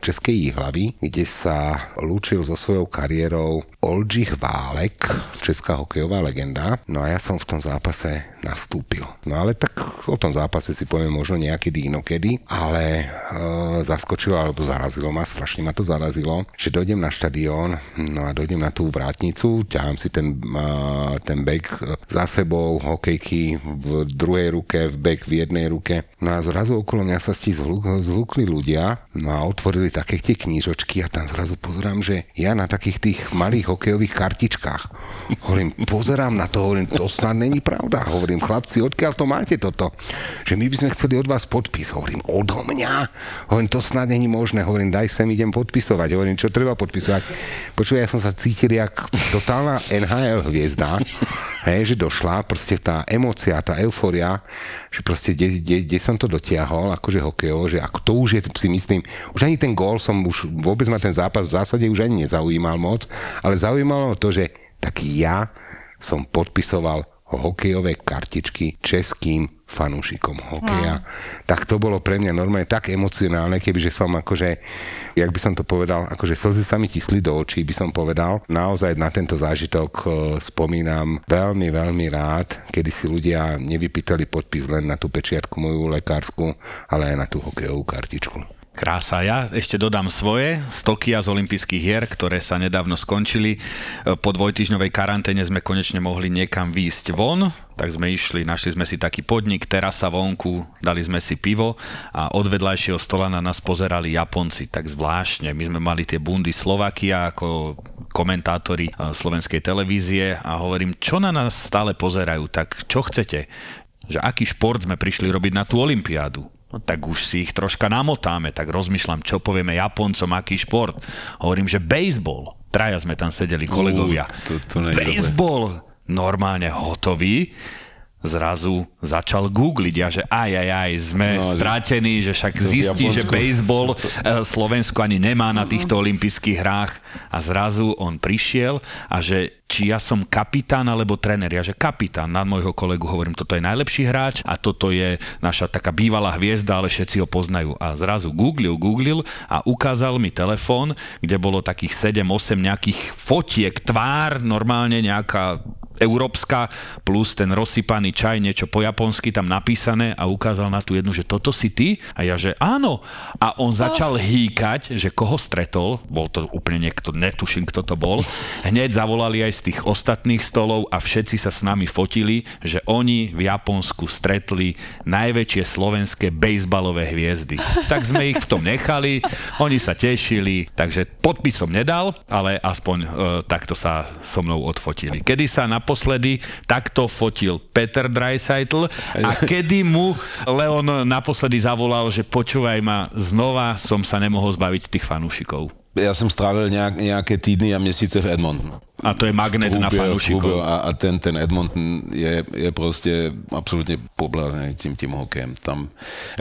Českej Jihlavy, kde sa lúčil so svojou kariérou Oldřich Válek, česká hokejová legenda. No a ja som v tom zápase nastúpil. No ale tak o tom zápase si poviem možno niekedy inokedy, ale uh, zaskočilo alebo zarazilo ma, strašne ma to zarazilo, že dojdem na štadión, no a dojdem na tú vrátnicu, ťahám si ten, uh, ten bek za sebou, hokejky v druhej ruke, v bek v jednej ruke. No a zrazu okolo mňa sa sti zhluk, zhlukli ľudia, no a otvorili také tie knížočky a tam zrazu pozerám, že ja na takých tých malých hokejových kartičkách. Hovorím, pozerám na to, hovorím, to snad není pravda. Hovorím, chlapci, odkiaľ to máte toto? Že my by sme chceli od vás podpis. Hovorím, odo mňa? Hovorím, to snad není možné. Hovorím, daj sem, idem podpisovať. Hovorím, čo treba podpisovať? Počuj, ja som sa cítil jak totálna NHL hviezda. Hej, že došla proste tá emócia, tá euforia, že proste kde, kde, kde som to dotiahol, akože hokejovo, že ako to už je, si myslím, už ani ten gól som už, vôbec ma ten zápas v zásade už ani nezaujímal moc, ale zaujímalo to, že tak ja som podpisoval hokejové kartičky českým fanúšikom hokeja. Wow. Tak to bolo pre mňa normálne tak emocionálne, kebyže som akože, jak by som to povedal, akože slzy sa mi tisli do očí, by som povedal. Naozaj na tento zážitok e, spomínam veľmi, veľmi rád, kedy si ľudia nevypýtali podpis len na tú pečiatku moju lekárskú, ale aj na tú hokejovú kartičku. Krása. Ja ešte dodám svoje z Tokia z olympijských hier, ktoré sa nedávno skončili. Po dvojtyžňovej karanténe sme konečne mohli niekam výjsť von, tak sme išli, našli sme si taký podnik, terasa vonku, dali sme si pivo a od vedľajšieho stola na nás pozerali Japonci, tak zvláštne. My sme mali tie bundy Slovakia ako komentátori eh, slovenskej televízie a hovorím, čo na nás stále pozerajú, tak čo chcete? Že aký šport sme prišli robiť na tú olympiádu? No tak už si ich troška namotáme, tak rozmýšľam, čo povieme Japoncom, aký šport. Hovorím, že baseball. Traja sme tam sedeli, kolegovia. to- to není baseball. Normálne hotový. Zrazu začal googliť a že aj, aj, aj, sme no, že- strátení, že však zistí, že baseball eh, Slovensko ani nemá na týchto olympijských hrách a zrazu on prišiel a že či ja som kapitán alebo tréner. Ja že kapitán, na môjho kolegu hovorím, toto je najlepší hráč a toto je naša taká bývalá hviezda, ale všetci ho poznajú. A zrazu googlil, googlil a ukázal mi telefón, kde bolo takých 7-8 nejakých fotiek, tvár, normálne nejaká európska, plus ten rozsypaný čaj, niečo po japonsky tam napísané a ukázal na tú jednu, že toto si ty? A ja, že áno. A on začal hýkať, že koho stretol, bol to úplne niekto, netuším, kto to bol, hneď zavolali aj z tých ostatných stolov a všetci sa s nami fotili, že oni v Japonsku stretli najväčšie slovenské bejsbalové hviezdy. Tak sme ich v tom nechali, oni sa tešili, takže podpis som nedal, ale aspoň e, takto sa so mnou odfotili. Kedy sa naposledy takto fotil Peter Dreisaitl a kedy mu Leon naposledy zavolal, že počúvaj ma, znova som sa nemohol zbaviť tých fanúšikov. Já jsem strávil nějak, nějaké týdny a měsíce v Edmontonu. A to je magnet na Klube, fanúšikov. a, a ten, ten Edmonton je, je prostě absolutně poblázený tím, tím hokejem. Tam,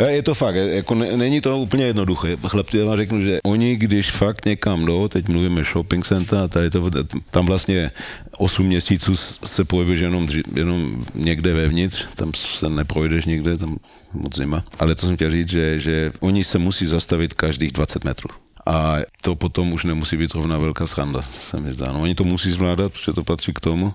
je to fakt, jako ne, není to úplně jednoduché. Chlapci, vám řeknu, že oni, když fakt někam jdou, teď mluvíme shopping center, a tady to, tam vlastně 8 měsíců se pohybuješ jenom, jenom někde vevnitř, tam se neprojdeš nikde, tam moc zima. Ale to jsem chtěl říct, že, že oni se musí zastavit každých 20 metrů. A to potom už nemusí být rovná velká sranda, se mi zdá. No, oni to musí zvládat, protože to patří k tomu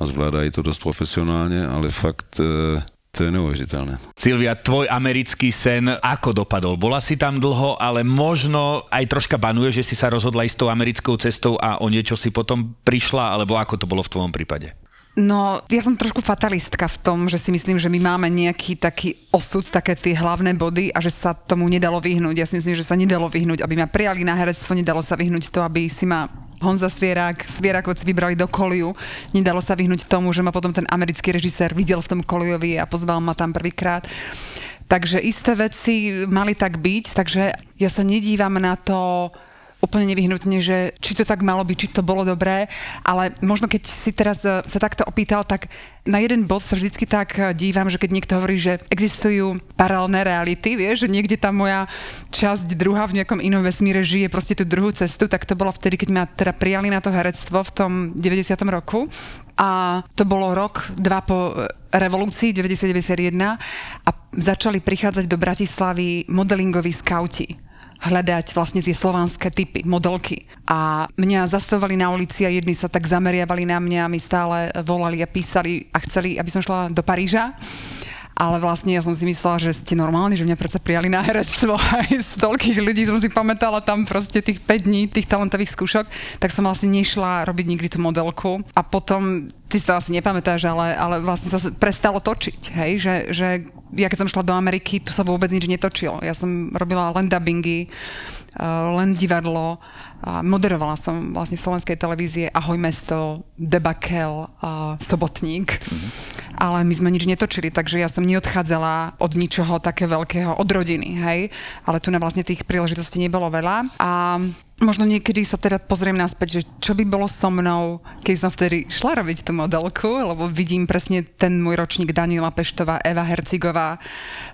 a zvládají to dost profesionálně, ale fakt eh, to je neuvěřitelné. Silvia, tvoj americký sen ako dopadol? Bola si tam dlho, ale možno aj troška banuje, že si sa rozhodla ísť tou americkou cestou a o niečo si potom prišla, alebo ako to bolo v tvojom prípade? No, ja som trošku fatalistka v tom, že si myslím, že my máme nejaký taký osud, také tie hlavné body a že sa tomu nedalo vyhnúť. Ja si myslím, že sa nedalo vyhnúť, aby ma prijali na herectvo, nedalo sa vyhnúť to, aby si ma Honza Svierák, Svierakovci vybrali do Koliu. Nedalo sa vyhnúť tomu, že ma potom ten americký režisér videl v tom Koliovi a pozval ma tam prvýkrát. Takže isté veci mali tak byť, takže ja sa nedívam na to úplne nevyhnutne, že či to tak malo byť, či to bolo dobré, ale možno keď si teraz eh, sa takto opýtal, tak na jeden bod sa vždycky tak eh, dívam, že keď niekto hovorí, že existujú paralelné reality, vieš, že niekde tá moja časť druhá v nejakom inom vesmíre žije proste tú druhú cestu, tak to bolo vtedy, keď ma teda prijali na to herectvo v tom 90. roku. A to bolo rok, dva po eh, revolúcii 1991 a začali prichádzať do Bratislavy modelingoví skauti hľadať vlastne tie slovanské typy, modelky. A mňa zastavovali na ulici a jedni sa tak zameriavali na mňa a mi stále volali a písali a chceli, aby som šla do Paríža. Ale vlastne ja som si myslela, že ste normálni, že mňa predsa prijali na herectvo aj z toľkých ľudí som si pamätala tam proste tých 5 dní, tých talentových skúšok, tak som vlastne nešla robiť nikdy tú modelku. A potom, ty si to asi nepamätáš, ale, ale vlastne sa prestalo točiť, hej, že, že ja keď som šla do Ameriky, tu sa vôbec nič netočilo. Ja som robila len dubbingy, uh, len divadlo, a moderovala som vlastne slovenskej televízie Ahoj mesto, Debakel, a Sobotník. Mm-hmm. Ale my sme nič netočili, takže ja som neodchádzala od ničoho také veľkého, od rodiny, hej. Ale tu na vlastne tých príležitostí nebolo veľa. A možno niekedy sa teda pozriem naspäť, že čo by bolo so mnou, keď som vtedy šla robiť tú modelku, lebo vidím presne ten môj ročník Daniela Peštová, Eva Hercigová,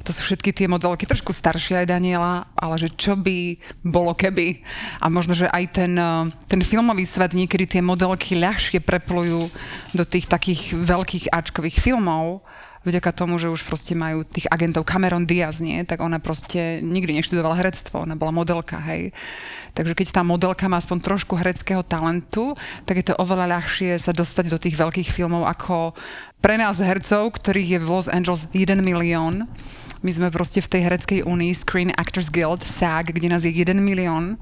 to sú všetky tie modelky, trošku staršie aj Daniela, ale že čo by bolo keby. A možno, že aj ten, ten filmový svet niekedy tie modelky ľahšie preplujú do tých takých veľkých Ačkových filmov, vďaka tomu, že už proste majú tých agentov Cameron Diaz, nie? Tak ona proste nikdy neštudovala herectvo, ona bola modelka, hej. Takže keď tá modelka má aspoň trošku hereckého talentu, tak je to oveľa ľahšie sa dostať do tých veľkých filmov ako pre nás hercov, ktorých je v Los Angeles 1 milión. My sme proste v tej hereckej únii Screen Actors Guild, SAG, kde nás je 1 milión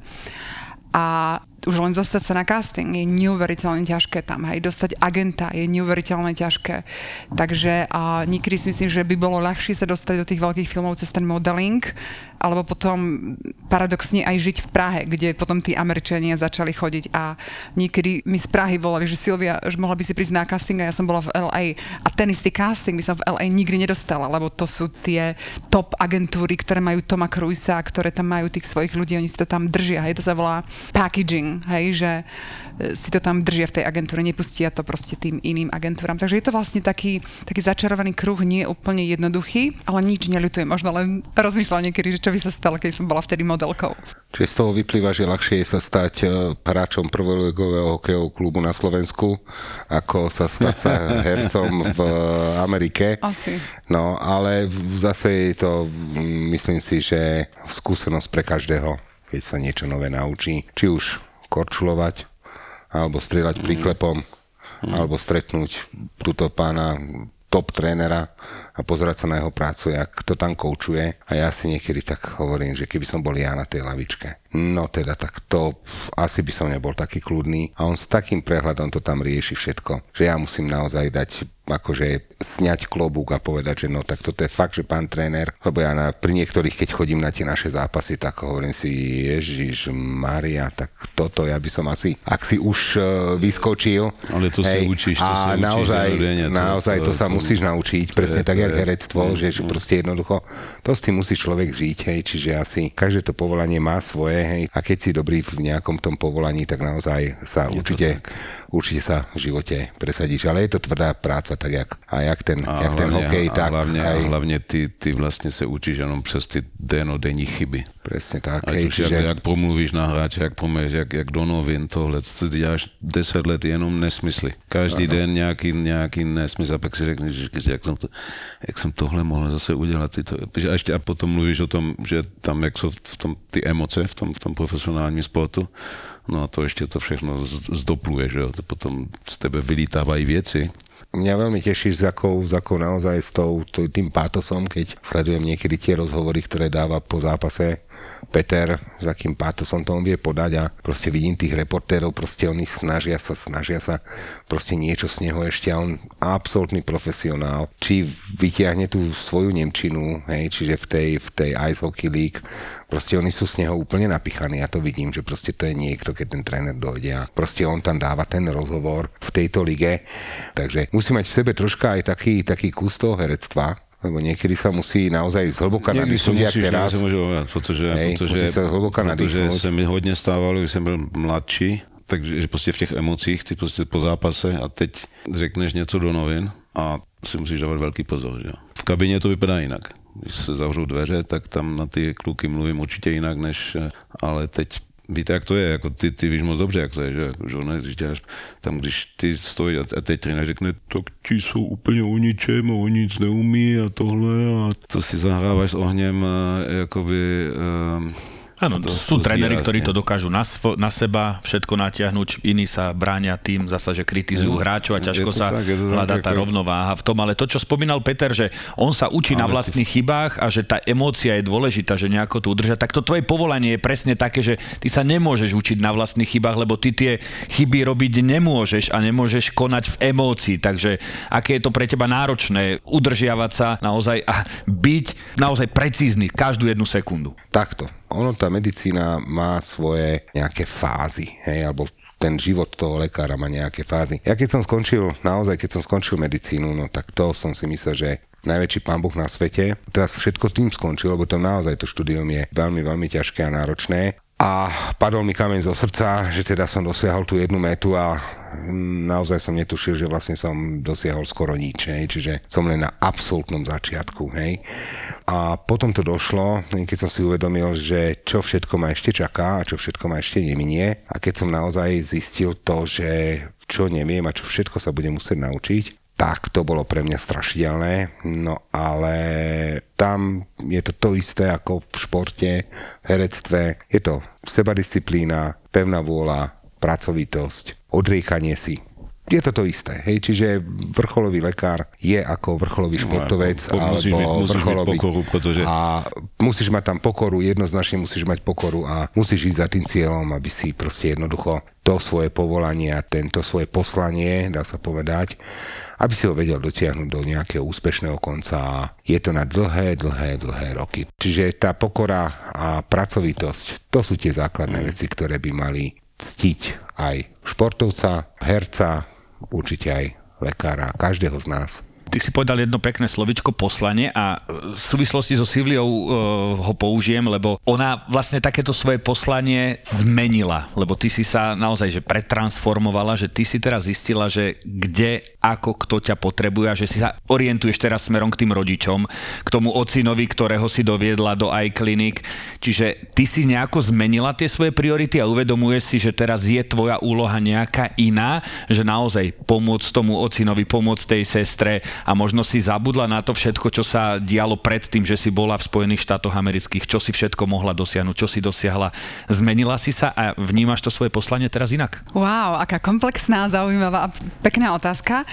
a už len dostať sa na casting je neuveriteľne ťažké tam, hej, dostať agenta je neuveriteľne ťažké. Takže a niekedy si myslím, že by bolo ľahšie sa dostať do tých veľkých filmov cez ten modeling, alebo potom paradoxne aj žiť v Prahe, kde potom tí Američania začali chodiť. A niekedy mi z Prahy volali, že Silvia, že mohla by si prísť na casting a ja som bola v LA a. Ten istý casting by som v LA nikdy nedostala, lebo to sú tie top agentúry, ktoré majú Toma Cruisa, ktoré tam majú tých svojich ľudí, oni si to tam držia, hej, to sa volá packaging, hej, že si to tam držia v tej agentúre, nepustia to proste tým iným agentúram. Takže je to vlastne taký, taký začarovaný kruh, nie úplne jednoduchý, ale nič neľutujem, možno len rozmýšľam niekedy, že čo by sa stalo, keď som bola vtedy modelkou. Čiže z toho vyplýva, že ľahšie je sa stať e, hráčom prvoligového hokejového klubu na Slovensku, ako sa stať sa hercom v Amerike. Asi. No, ale zase je to, myslím si, že skúsenosť pre každého, keď sa niečo nové naučí. Či už korčulovať, alebo strieľať príklepom, alebo stretnúť túto pána top trénera a pozerať sa na jeho prácu, jak to tam koučuje. A ja si niekedy tak hovorím, že keby som bol ja na tej lavičke, no teda tak to asi by som nebol taký kľudný. A on s takým prehľadom to tam rieši všetko, že ja musím naozaj dať akože sňať klobúk a povedať, že no tak toto je fakt, že pán tréner, lebo ja na, pri niektorých, keď chodím na tie naše zápasy, tak hovorím si, Ježiš Maria, tak toto ja by som asi, ak si už uh, vyskočil. Ale to hej, si učíš, to a učíš naozaj, denodenne, to- naozaj to, to- sa to- musíš naučiť, presne tak, to jak je- herectvo, že proste jednoducho, to s tým musí človek žiť, hej, čiže asi každé to povolanie má svoje hej. A keď si dobrý v nejakom tom povolaní, tak naozaj sa určite, určite sa v živote presadíš. Ale je to tvrdá práca, tak jak, a jak ten, A jak ten hokej, a tak hlavně, aj... a hlavně ty, ty vlastně se učíš jenom přes ty denodenní chyby. Presne tak, Ať hej, čiže... jak, jak promluvíš na hráče, jak promluvíš, jak, jak do novin, tohle, to ty děláš 10 let jenom nesmysly. Každý ano. den nějaký, nějaký nesmysl a pak si řekneš, že jak jsem, to, jak jsem tohle mohl zase udělat. Ty to, a, ještě, a potom mluvíš o tom, že tam, jak jsou v tom, ty emoce v tom, v tom profesionálním sportu, no a to ještě to všechno z- zdopluje, že jo, to potom z tebe vylítávají věci, Mňa veľmi teší, s akou, s akou naozaj s tou, to, tým pátosom, keď sledujem niekedy tie rozhovory, ktoré dáva po zápase Peter, s akým pátosom to on vie podať a proste vidím tých reportérov, proste oni snažia sa, snažia sa proste niečo z neho ešte a on absolútny profesionál. Či vytiahne tú svoju Nemčinu, hej, čiže v tej, v tej Ice Hockey League, proste oni sú z neho úplne napichaní. Ja to vidím, že proste to je niekto, keď ten tréner dojde a proste on tam dáva ten rozhovor v tejto lige. Takže musí mať v sebe troška aj taký, taký kus toho herectva, lebo niekedy sa musí naozaj zhlboka nadýchnuť, jak teraz. ovět, protože, Hej, protože, musí se zhluboka protože nadýchnout. se mi hodně stávalo, když jsem byl mladší, takže že prostě v těch emocích, ty prostě po zápase a teď řekneš něco do novin a si musíš dávat velký pozor. Že? V kabině to vypadá jinak. Když se zavřou dveře, tak tam na ty kluky mluvím určitě jinak, než, eh, ale teď Víte, jak to je, jako ty, ty víš moc dobře, jak to je, že jako když děláš, tam když ty stojí a, teď trenér řekne, tak ti jsou úplně o ničem o nic neumí a tohle a to si zahrávaš s ohněm, a, jakoby, um, Áno, To sú sú tréneri, ktorí to dokážu na, svo, na seba všetko natiahnuť, iní sa bránia tým zasa, že kritizujú hráčov a ťažko to sa tak, to hľadá tá rovnováha v tom. Ale to, čo spomínal Peter, že on sa učí na Ale ty- vlastných chybách a že tá emócia je dôležitá, že nejako to udržať, tak to tvoje povolanie je presne také, že ty sa nemôžeš učiť na vlastných chybách, lebo ty tie chyby robiť nemôžeš a nemôžeš konať v emócii. Takže aké je to pre teba náročné udržiavať sa naozaj a byť naozaj precízny každú jednu sekundu. Takto. Ono, tá medicína má svoje nejaké fázy, hej, alebo ten život toho lekára má nejaké fázy. Ja keď som skončil, naozaj keď som skončil medicínu, no tak to som si myslel, že najväčší pán Boh na svete. Teraz všetko tým skončilo, lebo tam naozaj to štúdium je veľmi, veľmi ťažké a náročné. A padol mi kameň zo srdca, že teda som dosiahol tú jednu metu a naozaj som netušil, že vlastne som dosiahol skoro nič, hej, čiže som len na absolútnom začiatku, hej. A potom to došlo, keď som si uvedomil, že čo všetko ma ešte čaká a čo všetko ma ešte neminie. A keď som naozaj zistil to, že čo neviem a čo všetko sa budem musieť naučiť, tak to bolo pre mňa strašidelné, no ale tam je to to isté ako v športe, v herectve, je to sebadisciplína, pevná vôľa, pracovitosť, odriekanie si. Je to to isté, hej, čiže vrcholový lekár je ako vrcholový športovec, po- musíš alebo mať- musíš mať vrcholový... pokoru, pretože- A musíš mať tam pokoru, jednoznačne musíš mať pokoru a musíš ísť za tým cieľom, aby si proste jednoducho to svoje povolanie a tento svoje poslanie, dá sa povedať, aby si ho vedel dotiahnuť do nejakého úspešného konca a je to na dlhé, dlhé, dlhé roky. Čiže tá pokora a pracovitosť, to sú tie základné veci, ktoré by mali ctiť aj športovca, herca, určite aj lekára, každého z nás. Ty si povedal jedno pekné slovičko poslanie a e, v súvislosti so Sivliou uh, ho použijem, lebo ona vlastne takéto svoje poslanie zmenila, lebo ty si sa naozaj že pretransformovala, že ty si teraz zistila, že kde, ako, kto ťa potrebuje a že si sa orientuješ teraz smerom k tým rodičom, k tomu ocinovi, ktorého si doviedla do iClinic. Čiže ty si nejako zmenila tie svoje priority a uvedomuješ si, že teraz je tvoja úloha nejaká iná, že naozaj pomôcť tomu ocinovi, pomôcť tej sestre a možno si zabudla na to všetko, čo sa dialo pred tým, že si bola v Spojených štátoch amerických, čo si všetko mohla dosiahnuť, čo si dosiahla. Zmenila si sa a vnímaš to svoje poslanie teraz inak? Wow, aká komplexná, zaujímavá a pekná otázka.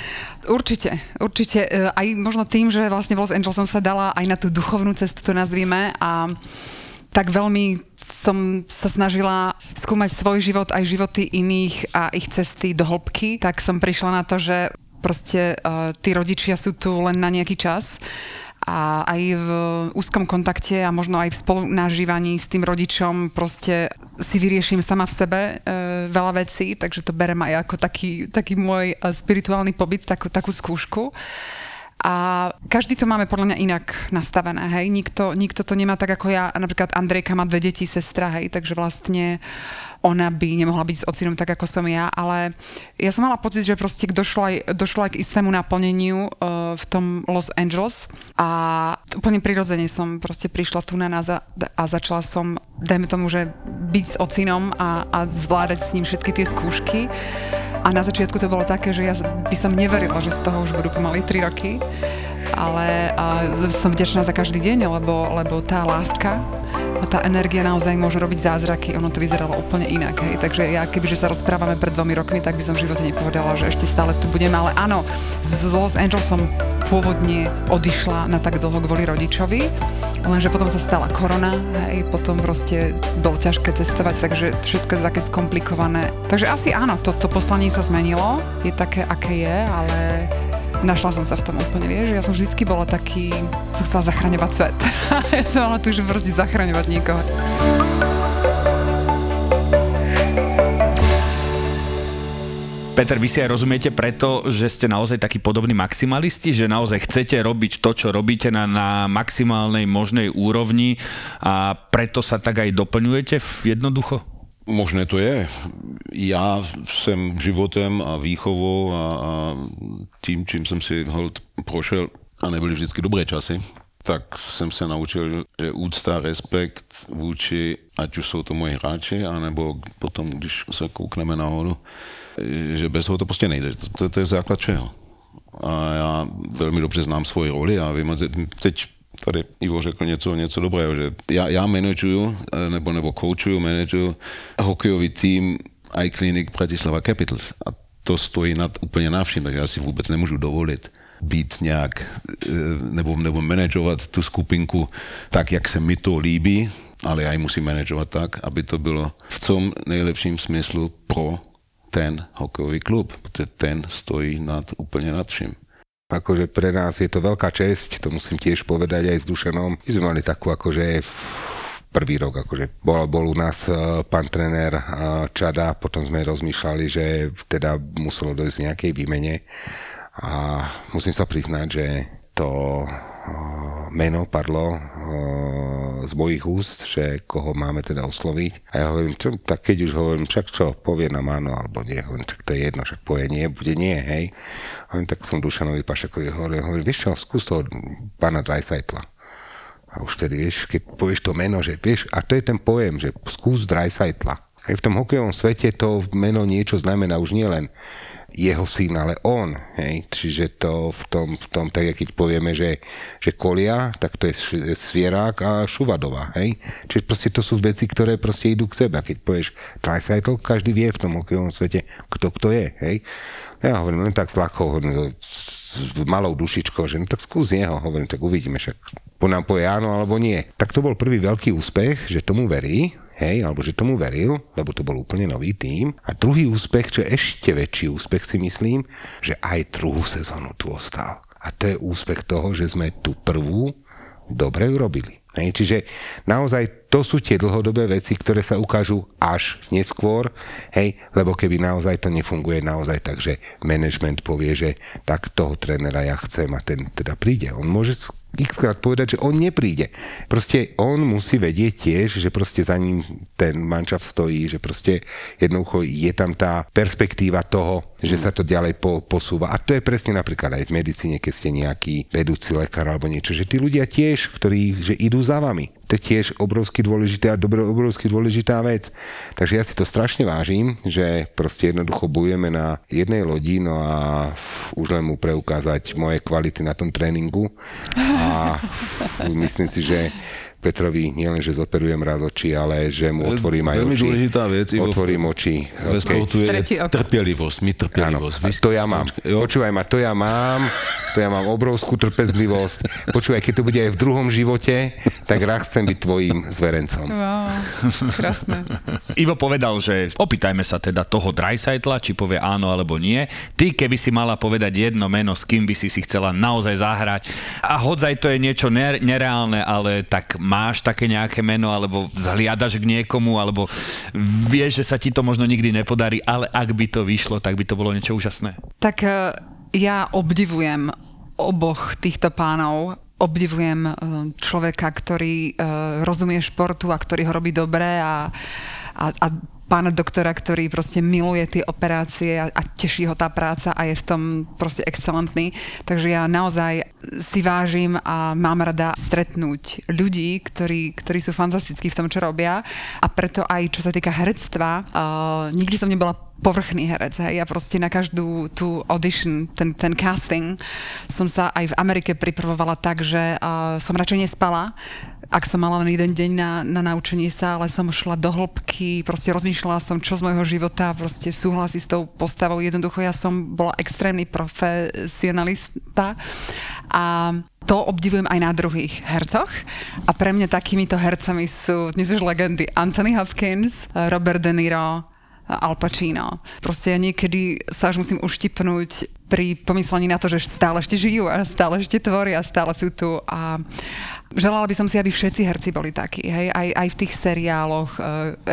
Určite, určite. e, Aj možno tým, že vlastne v Los Angeles som sa dala aj na tú duchovnú cestu, to nazvime, a tak veľmi som sa snažila skúmať svoj život, aj životy iných a ich cesty do hĺbky, tak som prišla na to, že proste uh, tí rodičia sú tu len na nejaký čas a aj v úzkom kontakte a možno aj v spolunažívaní s tým rodičom proste si vyrieším sama v sebe e, veľa vecí, takže to berem aj ako taký, taký môj e, spirituálny pobyt, takú, takú skúšku. A každý to máme podľa mňa inak nastavené, hej. Nikto, nikto to nemá tak ako ja. Napríklad Andrejka má dve deti, sestra, hej, takže vlastne ona by nemohla byť s ocinom tak, ako som ja, ale ja som mala pocit, že proste došlo aj, došlo aj k istému naplneniu uh, v tom Los Angeles a úplne prirodzene som proste prišla tu na nás a, a začala som, dajme tomu, že byť s ocinom a, a zvládať s ním všetky tie skúšky. A na začiatku to bolo také, že ja by som neverila, že z toho už budú pomaly 3 roky ale a som vďačná za každý deň, lebo, lebo tá láska a tá energia naozaj môže robiť zázraky. Ono to vyzeralo úplne inak. Hej. Takže ja, kebyže sa rozprávame pred dvomi rokmi, tak by som v živote nepovedala, že ešte stále tu budem. Ale áno, z Los Angeles som pôvodne odišla na tak dlho kvôli rodičovi, lenže potom sa stala korona, hej, potom proste bolo ťažké cestovať, takže všetko je také skomplikované. Takže asi áno, to, to poslanie sa zmenilo, je také, aké je, ale našla som sa v tom úplne, vieš, ja som vždycky bola taký, som chcela zachraňovať svet. ja som mala tu, že proste zachraňovať niekoho. Peter, vy si aj rozumiete preto, že ste naozaj takí podobní maximalisti, že naozaj chcete robiť to, čo robíte na, na maximálnej možnej úrovni a preto sa tak aj doplňujete jednoducho? Možné to je. Já jsem životem a výchovou a, a tím, čím jsem si hold prošel, a nebyly vždycky dobré časy, tak jsem se naučil, že úcta, respekt vůči, ať už jsou to moji hráči, anebo potom, když se koukneme nahoru, že bez toho to prostě nejde. To, to, to je základ čeho. A já velmi dobře znám svoji roli a vím, teď tady Ivo řekl něco, něco dobrého, že já, já manažuju, eh, nebo, nebo coachuju, manažuju hokejový tým iClinic Bratislava Capitals a to stojí nad, úplně na vším, takže já si vůbec nemůžu dovolit být nějak, eh, nebo, nebo manažovat tu skupinku tak, jak se mi to líbí, ale já ji musím manažovat tak, aby to bylo v tom nejlepším smyslu pro ten hokejový klub, protože ten stojí nad, úplně nad vším. Akože pre nás je to veľká česť, to musím tiež povedať aj s Dušanom. My sme mali takú akože prvý rok, akože bol, bol u nás uh, pán trenér uh, Čada, potom sme rozmýšľali, že teda muselo dojsť nejakej výmene a musím sa priznať, že to meno padlo z mojich úst, že koho máme teda osloviť. A ja hovorím, čo, tak keď už hovorím, však čo, povie nám áno alebo nie, hovorím, tak to je jedno, však povie nie, bude nie, hej. Hovorím, tak som Dušanovi Pašakovi hovoril, hovorím, vieš čo, skús toho pána Dreisaitla. A už tedy, vieš, keď povieš to meno, že vieš, a to je ten pojem, že skús Dreisaitla. Aj v tom hokejovom svete to meno niečo znamená už nielen jeho syn, ale on. Hej? Čiže to v tom, v tom tak keď povieme, že, že Kolia, tak to je Svierák a Šuvadová. Hej? Čiže proste to sú veci, ktoré proste idú k sebe. A keď povieš Tricycle, každý vie v tom hokejovom svete, kto kto je. Hej? Ja hovorím len tak s ľahkou, malou dušičkou, že no tak skús jeho, hovorím, tak uvidíme, však po nám povie áno alebo nie. Tak to bol prvý veľký úspech, že tomu verí, hej, alebo že tomu veril, lebo to bol úplne nový tým. A druhý úspech, čo je ešte väčší úspech si myslím, že aj druhú sezónu tu ostal. A to je úspech toho, že sme tú prvú dobre urobili. Hej, čiže naozaj to sú tie dlhodobé veci, ktoré sa ukážu až neskôr, hej, lebo keby naozaj to nefunguje naozaj tak, že management povie, že tak toho trénera ja chcem a ten teda príde. On môže x krát povedať, že on nepríde. Proste on musí vedieť tiež, že proste za ním ten mančav stojí, že proste jednoducho je tam tá perspektíva toho, že sa to ďalej po, posúva. A to je presne napríklad aj v medicíne, keď ste nejaký vedúci lekár alebo niečo, že tí ľudia tiež, ktorí že idú za vami. To je tiež obrovsky dôležité a dobro, obrovsky dôležitá vec. Takže ja si to strašne vážim, že proste jednoducho bojujeme na jednej lodi, no a už len mu preukázať moje kvality na tom tréningu. A myslím si, že Petrovi nielen, že zoperujem raz oči, ale že mu otvorím aj Veľmi oči. dôležitá vec. Ivo, Otvorím oči. Tretí oko. trpělivost, my trpělivost. Áno, to ja mám. Počúvaj ma, to ja mám, to ja mám obrovskú trpezlivosť. Počúvaj, keď to bude aj v druhom živote, tak raz chcem byť tvojim zverencom. Wow, krásne. Ivo povedal, že opýtajme sa teda toho Dreisaitla, či povie áno alebo nie. Ty, keby si mala povedať jedno meno, s kým by si si chcela naozaj zahrať a hodzaj to je niečo ner- nereálne, ale tak máš také nejaké meno, alebo vzhliadaš k niekomu, alebo vieš, že sa ti to možno nikdy nepodarí, ale ak by to vyšlo, tak by to bolo niečo úžasné. Tak eh, ja obdivujem oboch týchto pánov obdivujem eh, človeka, ktorý uh, rozumie športu a ktorý ho robí dobre a, a, a pána doktora, ktorý proste miluje tie operácie a, a teší ho tá práca a je v tom proste excelentný. Takže ja naozaj si vážim a mám rada stretnúť ľudí, ktorí, ktorí sú fantastickí v tom, čo robia a preto aj čo sa týka herectva, uh, nikdy som nebola povrchný herec. Hej. Ja proste na každú tú audition, ten, ten casting, som sa aj v Amerike pripravovala tak, že uh, som radšej nespala, ak som mala len jeden deň na, na naučenie sa, ale som šla do hĺbky, proste rozmýšľala som, čo z môjho života proste súhlasí s tou postavou. Jednoducho ja som bola extrémny profesionalista a to obdivujem aj na druhých hercoch. A pre mňa takýmito hercami sú dnes už legendy Anthony Hopkins, Robert De Niro, Al Pacino. Proste ja niekedy sa až musím uštipnúť pri pomyslení na to, že stále ešte žijú a stále ešte tvoria, stále sú tu a želala by som si, aby všetci herci boli takí, hej, aj, aj v tých seriáloch e,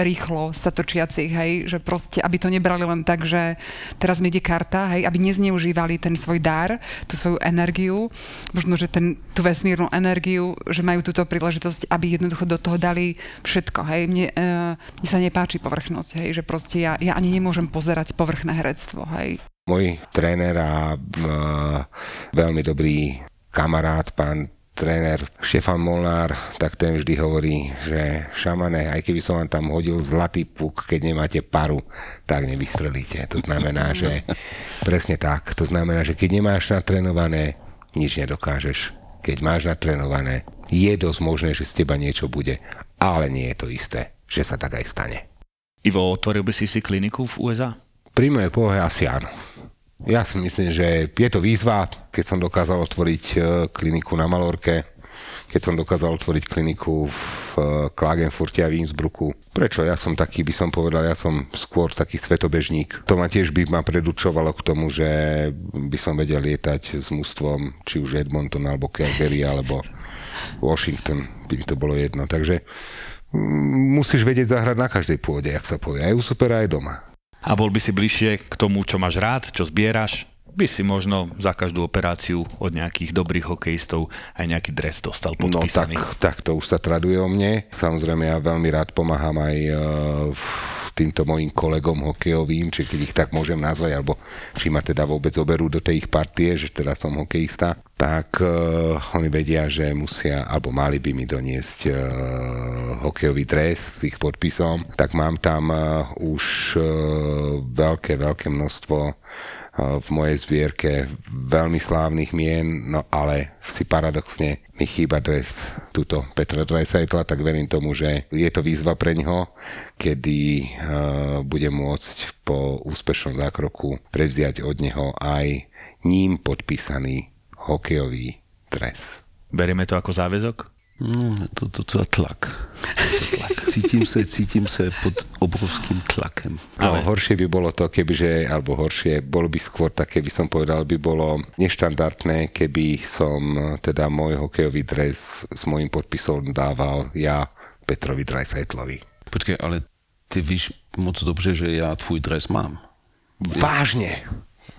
rýchlo sa točiacich, hej, že proste, aby to nebrali len tak, že teraz mi ide karta, hej, aby nezneužívali ten svoj dar, tú svoju energiu, možno, že ten, tú vesmírnu energiu, že majú túto príležitosť, aby jednoducho do toho dali všetko, hej, mne, e, mne sa nepáči povrchnosť, hej, že proste ja, ja ani nemôžem pozerať povrchné herectvo, hej. Môj tréner a uh, veľmi dobrý kamarát, pán tréner Štefan Molnár, tak ten vždy hovorí, že šamane, aj keby som vám tam hodil zlatý puk, keď nemáte paru, tak nevystrelíte. To znamená, že presne tak. To znamená, že keď nemáš natrénované, nič nedokážeš. Keď máš natrénované, je dosť možné, že z teba niečo bude, ale nie je to isté, že sa tak aj stane. Ivo, otvoril by si si kliniku v USA? Pri mojej polohe asi áno. Ja si myslím, že je to výzva, keď som dokázal otvoriť e, kliniku na Malorke, keď som dokázal otvoriť kliniku v e, Klagenfurte a v Innsbrucku. Prečo? Ja som taký, by som povedal, ja som skôr taký svetobežník. To ma tiež by ma predučovalo k tomu, že by som vedel lietať s mústvom, či už Edmonton, alebo Calgary, alebo Washington, by mi to bolo jedno. Takže mm, musíš vedieť zahrať na každej pôde, jak sa povie. Aj u supera, aj doma a bol by si bližšie k tomu, čo máš rád, čo zbieraš, by si možno za každú operáciu od nejakých dobrých hokejistov aj nejaký dres dostal podpísaný. No tak, tak to už sa traduje o mne. Samozrejme ja veľmi rád pomáham aj uh, týmto mojim kolegom hokejovým, či keď ich tak môžem nazvať, alebo či ma teda vôbec oberú do tej ich partie, že teda som hokejista, tak uh, oni vedia, že musia, alebo mali by mi doniesť uh, hokejový dres s ich podpisom, tak mám tam uh, už uh, veľké, veľké množstvo v mojej zbierke veľmi slávnych mien, no ale si paradoxne mi chýba dres túto Petra Dreisaitla, tak verím tomu, že je to výzva pre ňoho, kedy uh, bude môcť po úspešnom zákroku prevziať od neho aj ním podpísaný hokejový dres. Berieme to ako záväzok? No, to, to, to tlak. tlak. Cítim sa, cítim sa pod obrovským tlakem. No, Ale... horšie by bolo to, kebyže, alebo horšie, bolo by skôr také, by som povedal, by bolo neštandardné, keby som teda môj hokejový dres s môjim podpisom dával ja Petrovi Dreisaitlovi. Počkej, ale ty víš moc dobře, že ja tvůj dres mám. Vážne?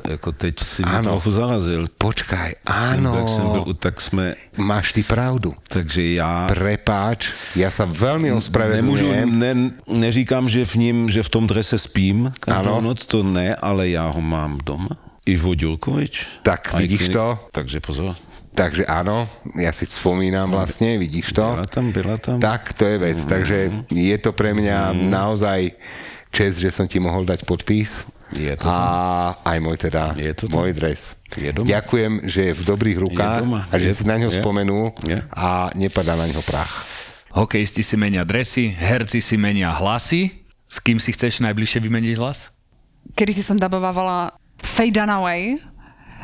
Ako teď si mi trochu zarazil. Počkaj, áno. Tak, som bol, tak sme... Máš ty pravdu. Takže ja... Prepáč, ja sa veľmi ospravedlňujem. ne, neříkám, že v ním, že v tom drese spím každou noc, to ne, ale ja ho mám doma. Ivo Ďurkovič. Tak, vidíš to? Takže pozor. Takže áno, ja si spomínam vlastne, vidíš to? Byla tam, byla tam. Tak, to je vec. Mm. Takže je to pre mňa mm. naozaj čest, že som ti mohol dať podpis je to a aj môj teda, je to môj dres. Je doma. Ďakujem, že je v dobrých rukách a že je, si na ňo je, spomenul je. a nepadá na ňo prach. Hokejisti si menia dresy, herci si menia hlasy. S kým si chceš najbližšie vymeniť hlas? Kedy si som dabovávala Faye Dunaway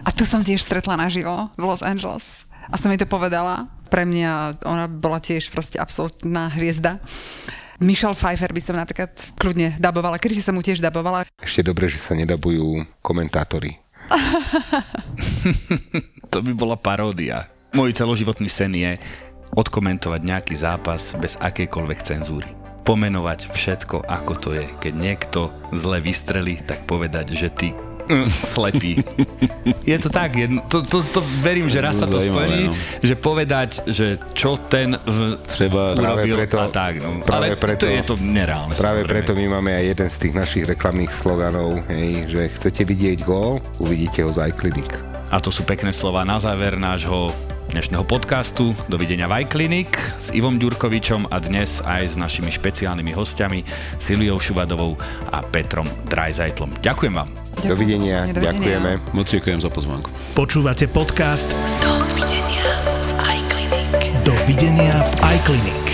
a tu som tiež stretla naživo v Los Angeles a som jej to povedala. Pre mňa ona bola tiež proste absolútna hviezda. Michelle Pfeiffer by som napríklad kľudne dabovala. Kedy si som mu tiež dabovala. Ešte dobre, že sa nedabujú komentátori. to by bola paródia. Môj celoživotný sen je odkomentovať nejaký zápas bez akejkoľvek cenzúry. Pomenovať všetko, ako to je. Keď niekto zle vystrelí, tak povedať, že ty slepý. Je to tak, je, to, to, to verím, že raz sa to spojí, no. že povedať, že čo ten v, Treba- Práve preto- a tak. No. práve Ale preto- to je to nereálne. Práve samozrejme. preto my máme aj jeden z tých našich reklamných sloganov, hej, že chcete vidieť gól, uvidíte ho z iClinic. A to sú pekné slova na záver nášho dnešného podcastu. Dovidenia v iClinic s Ivom Ďurkovičom a dnes aj s našimi špeciálnymi hostiami Siliou Šubadovou a Petrom Drajzajtlom. Ďakujem vám. Ďakujem Dovidenia, pozvanie, ďakujeme. Moc ďakujem za pozvánku. Počúvate podcast Dovidenia v iClinic. Dovidenia v iClinic.